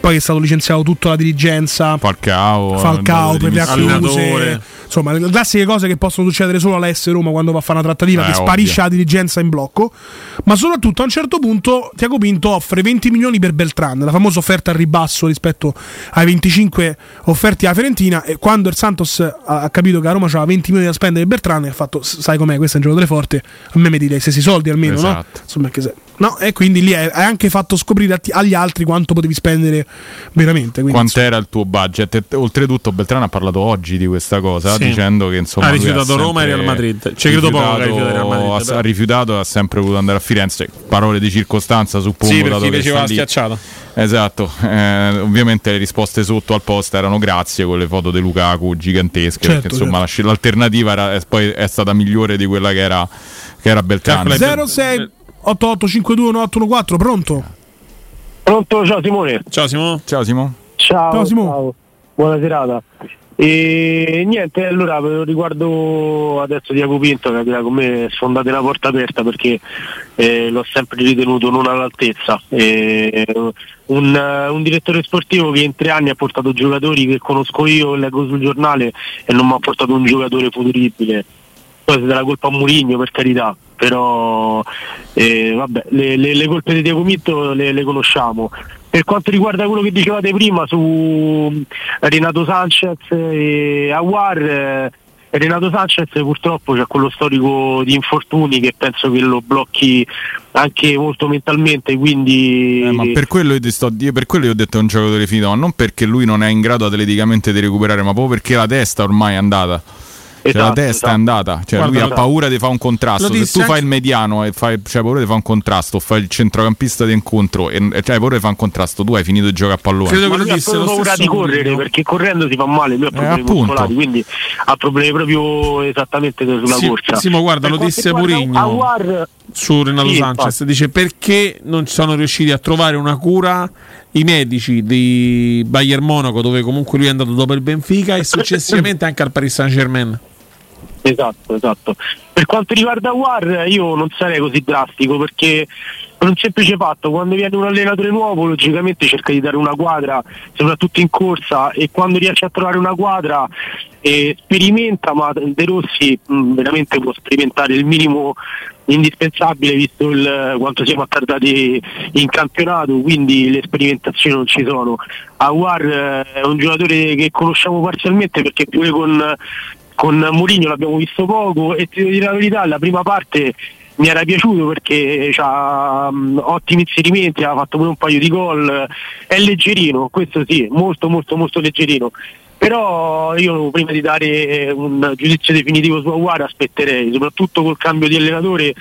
Speaker 1: poi è stato licenziato tutta la dirigenza.
Speaker 2: Falcao,
Speaker 1: Falcao, per le accuse, insomma, le classiche cose che possono succedere solo all'S Roma quando va a fare una trattativa,
Speaker 2: Eh,
Speaker 1: che
Speaker 2: ovvio.
Speaker 1: sparisce la dirigenza in blocco. Ma soprattutto a un certo punto Tiago Pinto offre 20 milioni per Beltran, la famosa offerta al ribasso rispetto ai 25 offerti alla Fiorentina. E quando il Santos ha, capito che a Roma c'aveva 20 milioni da spendere per Beltran, ha fatto: Sai com'è, questo è un giocatore forte. A me mi dite stessi soldi almeno, no?
Speaker 2: Esatto.
Speaker 1: Insomma, che se- no? E quindi lì hai anche fatto scoprire agli altri quanto potevi spendere veramente. Quindi,
Speaker 2: Quant'era il tuo budget? E, oltretutto, Beltrano ha parlato oggi di questa cosa,
Speaker 3: Sì.
Speaker 2: dicendo che insomma.
Speaker 3: Ha rifiutato Roma e Real Madrid. Ci credo poco che ha rifiutato Real Madrid,
Speaker 2: ha-. Ha rifiutato e ha sempre voluto andare a Firenze. Parole di circostanza, suppongo.
Speaker 3: Sì, perché
Speaker 2: lì.
Speaker 3: schiacciato.
Speaker 2: Esatto, eh, ovviamente le risposte sotto al post erano grazie con le foto di Lukaku gigantesche,
Speaker 1: Certo,
Speaker 2: perché insomma la sci- l'alternativa era, è, poi è stata migliore di quella che era, che era Beltrano.
Speaker 1: 06 88521814 pronto?
Speaker 14: Pronto, ciao Simone.
Speaker 3: Ciao Simone.
Speaker 2: Ciao Simone.
Speaker 14: Ciao,
Speaker 1: Ciao, Simone.
Speaker 14: ciao. Buona serata. E niente, allora per riguardo adesso Diaco Pinto, capirà con me sfondate una porta aperta perché eh, l'ho sempre ritenuto non all'altezza. Eh, un, un direttore sportivo che in tre anni ha portato giocatori che conosco io, leggo sul giornale e non mi ha portato un giocatore futuribile. Poi se dà la colpa a Murigno per carità, però eh, vabbè, le, le- le colpe di Diego Pinto le, le conosciamo. Per quanto riguarda quello che dicevate prima su Renato Sanchez e Aguar, eh, Renato Sanchez purtroppo c'è quello storico di infortuni che penso che lo blocchi anche molto mentalmente, quindi
Speaker 2: Eh, ma per quello io ti sto io per quello io ho detto è un giocatore fido, ma non perché lui non è in grado atleticamente di recuperare, ma proprio perché la testa ormai è andata. Cioè, la
Speaker 14: Esatto,
Speaker 2: testa
Speaker 14: esatto.
Speaker 2: è andata, cioè
Speaker 3: Guarda,
Speaker 2: lui ha paura di fare un contrasto. Se tu fai
Speaker 3: anche-
Speaker 2: il mediano e fai, cioè, paura di fare un contrasto, fai il centrocampista di incontro e cioè, hai paura di fare un contrasto, tu hai finito di giocare a pallone.
Speaker 3: Credo
Speaker 14: Ma lui ha
Speaker 3: disse
Speaker 14: proprio
Speaker 3: lo
Speaker 14: paura di correre
Speaker 3: Mourinho.
Speaker 14: perché correndo si fa male, lui ha problemi
Speaker 2: appunto.
Speaker 14: muscolari, quindi ha problemi proprio esattamente sulla
Speaker 3: Sì,
Speaker 14: corsa.
Speaker 3: Simo, guarda,
Speaker 14: Per
Speaker 3: lo disse Mourinho.
Speaker 14: Aouar,
Speaker 3: su Renato
Speaker 14: Sì,
Speaker 3: Sanchez
Speaker 14: infatti.
Speaker 3: dice perché non sono riusciti a trovare una cura i medici di Bayern Monaco dove comunque lui è andato dopo il Benfica e successivamente anche al Paris Saint Germain
Speaker 14: Esatto, esatto. Per quanto riguarda War, io non sarei così drastico perché per un semplice fatto, quando viene un allenatore nuovo, logicamente cerca di dare una quadra, soprattutto in corsa, e quando riesce a trovare una quadra eh, sperimenta, ma De Rossi mh, veramente può sperimentare il minimo indispensabile visto il, quanto siamo attardati in campionato, quindi le sperimentazioni non ci sono. Aguar eh, è un giocatore che conosciamo parzialmente perché pure con con Mourinho l'abbiamo visto poco e ti devo dire la verità, la prima parte mi era piaciuto perché ha ottimi inserimenti, ha fatto pure un paio di gol, è leggerino, questo sì, molto molto molto leggerino. Però io prima di dare un giudizio definitivo su Aguar aspetterei, soprattutto col cambio di allenatore.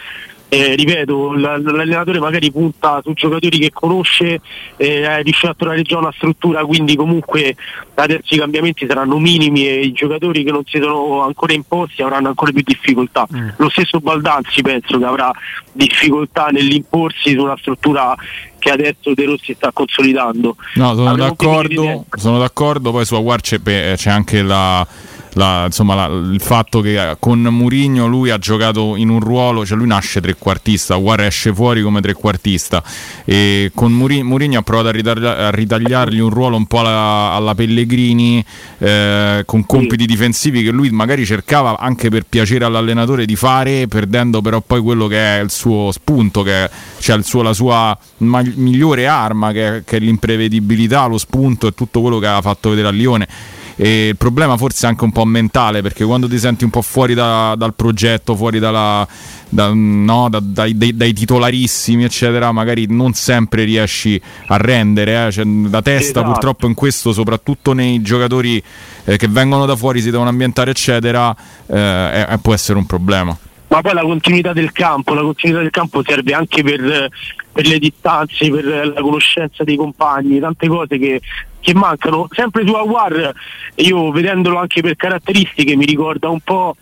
Speaker 14: Eh, ripeto, l'allenatore magari punta su giocatori che conosce, eh, riesce a trovare già una struttura, quindi comunque adesso i cambiamenti saranno minimi e i giocatori che non si sono ancora imposti avranno ancora più difficoltà. Lo stesso Baldanzi penso che avrà difficoltà nell'imporsi su una struttura che adesso De Rossi sta consolidando.
Speaker 2: No, sono d'accordo, sono d'accordo, poi su Aguar c'è, c'è anche la, la- insomma, la- il fatto che eh, con Murigno lui ha giocato in un ruolo, cioè lui nasce trequartista, Aguar esce fuori come trequartista e con Muri- Murigno ha provato a, ritaglia- a ritagliargli un ruolo un po' alla, alla Pellegrini eh, con compiti difensivi che lui magari cercava anche per piacere all'allenatore di fare, perdendo però poi quello che è il suo spunto, che cioè il suo- la sua ma- migliore arma che è, che è l'imprevedibilità, lo spunto e tutto quello che ha fatto vedere a Lione. E il problema forse è anche un po' mentale perché quando ti senti un po' fuori da- dal progetto, fuori dalla, da- no, da- dai, dai- dai titolarissimi, eccetera, magari non sempre riesci a rendere. eh. Cioè, la testa
Speaker 14: Esatto.
Speaker 2: purtroppo in questo, soprattutto nei giocatori eh, che vengono da fuori, si devono ambientare, eccetera, eh, può essere un problema.
Speaker 14: Ma poi la continuità del campo, la continuità del campo serve anche per, per le distanze, per la conoscenza dei compagni, tante cose che, che mancano. Sempre su Awar, io vedendolo anche per caratteristiche mi ricorda un po'.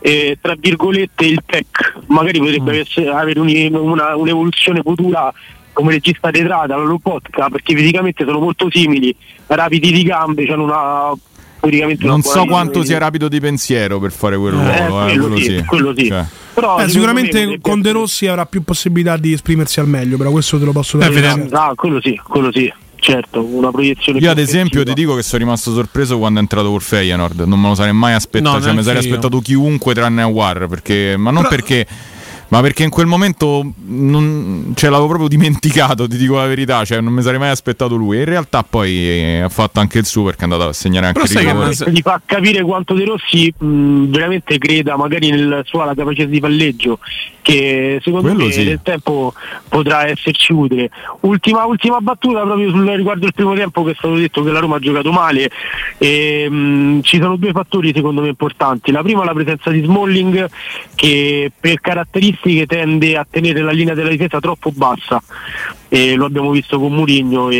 Speaker 14: eh, tra virgolette il tech magari potrebbe essere- avere un- una- un'evoluzione futura come regista teatrale alla Lobotka perché fisicamente sono molto simili rapidi di gambe hanno una
Speaker 2: Non so quanto sia rapido di pensiero per fare quel ruolo, eh,
Speaker 14: quello sì, quello sì.
Speaker 2: Cioè.
Speaker 14: Però
Speaker 1: Eh, sicuramente
Speaker 14: me
Speaker 1: con De Rossi avrà più possibilità di esprimersi al meglio, però questo te lo posso dare.
Speaker 14: Ah, quello sì, quello sì, certo, una proiezione
Speaker 2: Io ad esempio ti dico che sono rimasto sorpreso quando è entrato col Feyenoord, non me lo sarei mai aspettato,
Speaker 3: No,
Speaker 2: cioè, mi sarei
Speaker 3: io.
Speaker 2: aspettato chiunque tranne Awar, perché, ma non perché ma perché in quel momento non, cioè, l'avevo proprio dimenticato, ti dico la verità, cioè non mi sarei mai aspettato lui. E in realtà poi eh, ha fatto anche il suo perché è andato a segnare anche il rigore.
Speaker 14: gli fa capire quanto De Rossi mh, veramente creda magari nella sua la capacità di palleggio che secondo
Speaker 2: Quello
Speaker 14: me
Speaker 2: sì.
Speaker 14: nel tempo potrà esserci utile ultima, ultima battuta proprio sul, riguardo il primo tempo che è stato detto che la Roma ha giocato male e, mh, ci sono due fattori secondo me importanti la prima è la presenza di Smalling che per caratteristiche tende a tenere la linea della difesa troppo bassa e lo abbiamo visto con Murigno e,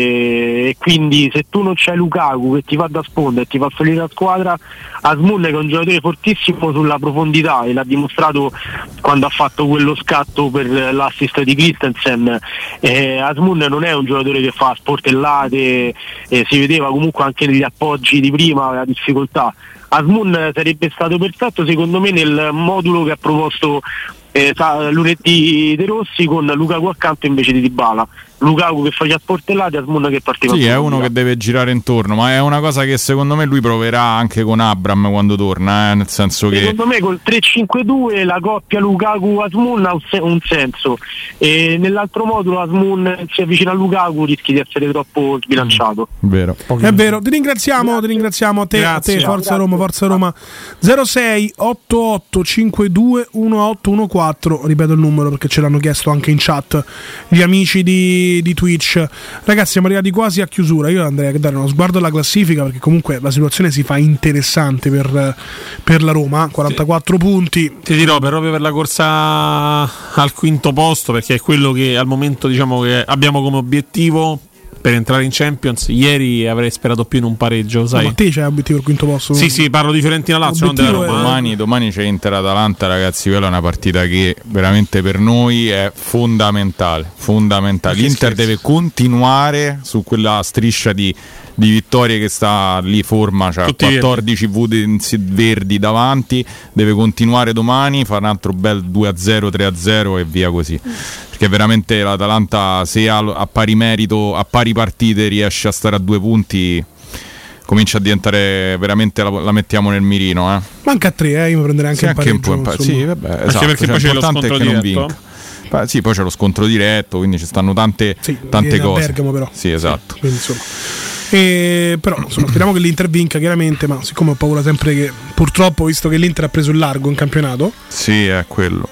Speaker 14: e quindi se tu non c'hai Lukaku che ti fa da sponda e ti fa salire la squadra Asmun che è un giocatore fortissimo sulla profondità e l'ha dimostrato quando ha fatto quello scatto per l'assist di Christensen eh, Asmun non è un giocatore che fa sportellate eh, si vedeva comunque anche negli appoggi di prima la difficoltà. Asmun sarebbe stato perfetto secondo me nel modulo che ha proposto eh, lunedì De Rossi con Lukaku accanto invece di Dybala Lukaku che faceva sportellate Asmun che partiva
Speaker 2: Sì, è uno che deve girare intorno, ma è una cosa che secondo me lui proverà anche con Abram quando torna, eh, nel senso che
Speaker 14: Secondo me col 3-5-2 la coppia Lukaku-Asmun ha un, se- un senso e nell'altro modulo Asmun si avvicina a Lukaku rischi di essere troppo sbilanciato.
Speaker 2: vero.
Speaker 1: È vero, ti ringraziamo, ti ringraziamo a te, a te
Speaker 14: Grazie.
Speaker 1: Forza Roma, Forza Roma 06 88 52 1814, ripeto il numero perché ce l'hanno chiesto anche in chat gli amici di, di Twitch. Ragazzi, siamo arrivati quasi a chiusura. Io andrei a dare uno sguardo alla classifica perché comunque la situazione si fa interessante per, per la Roma, 44 punti.
Speaker 3: Ti dirò per- proprio per la corsa al quinto posto, perché è quello che al momento diciamo che abbiamo come obiettivo per entrare in Champions. Ieri avrei sperato più in un pareggio, sai?
Speaker 1: Ma te c'è obiettivo il quinto posto?
Speaker 3: Sì, sì, parlo di Fiorentina Lazio, non della Roma. eh.
Speaker 2: Domani, domani c'è Inter-Atalanta, ragazzi. Quella è una partita che veramente per noi è fondamentale. fondamentale. L'Inter deve continuare su quella striscia di, di vittorie che sta lì, forma, cioè
Speaker 3: Tutti
Speaker 2: 14 V verdi davanti. Deve continuare domani, fare un altro bel 2-0, 3-0 e via così. Perché veramente l'Atalanta, se ha, a pari merito, a pari partite, riesce a stare a due punti. Comincia a diventare veramente la, la mettiamo nel mirino, eh.
Speaker 1: Manca a tre, eh, io mi prenderei anche
Speaker 2: Sì,
Speaker 1: un
Speaker 2: anche un po' sì, vabbè,
Speaker 3: Anche
Speaker 2: esatto,
Speaker 3: perché
Speaker 2: cioè,
Speaker 3: poi c'è lo
Speaker 2: l'importante è
Speaker 3: scontro
Speaker 2: che non vinca. Beh, sì, poi c'è lo scontro diretto, quindi ci stanno tante, tante
Speaker 1: viene a
Speaker 2: cose.
Speaker 1: Bergamo, però.
Speaker 2: Sì, esatto.
Speaker 1: Quindi, insomma. E, però insomma, speriamo che l'Inter vinca chiaramente, ma siccome ho paura sempre che purtroppo, visto che l'Inter ha preso il largo in campionato,
Speaker 2: Sì, è quello.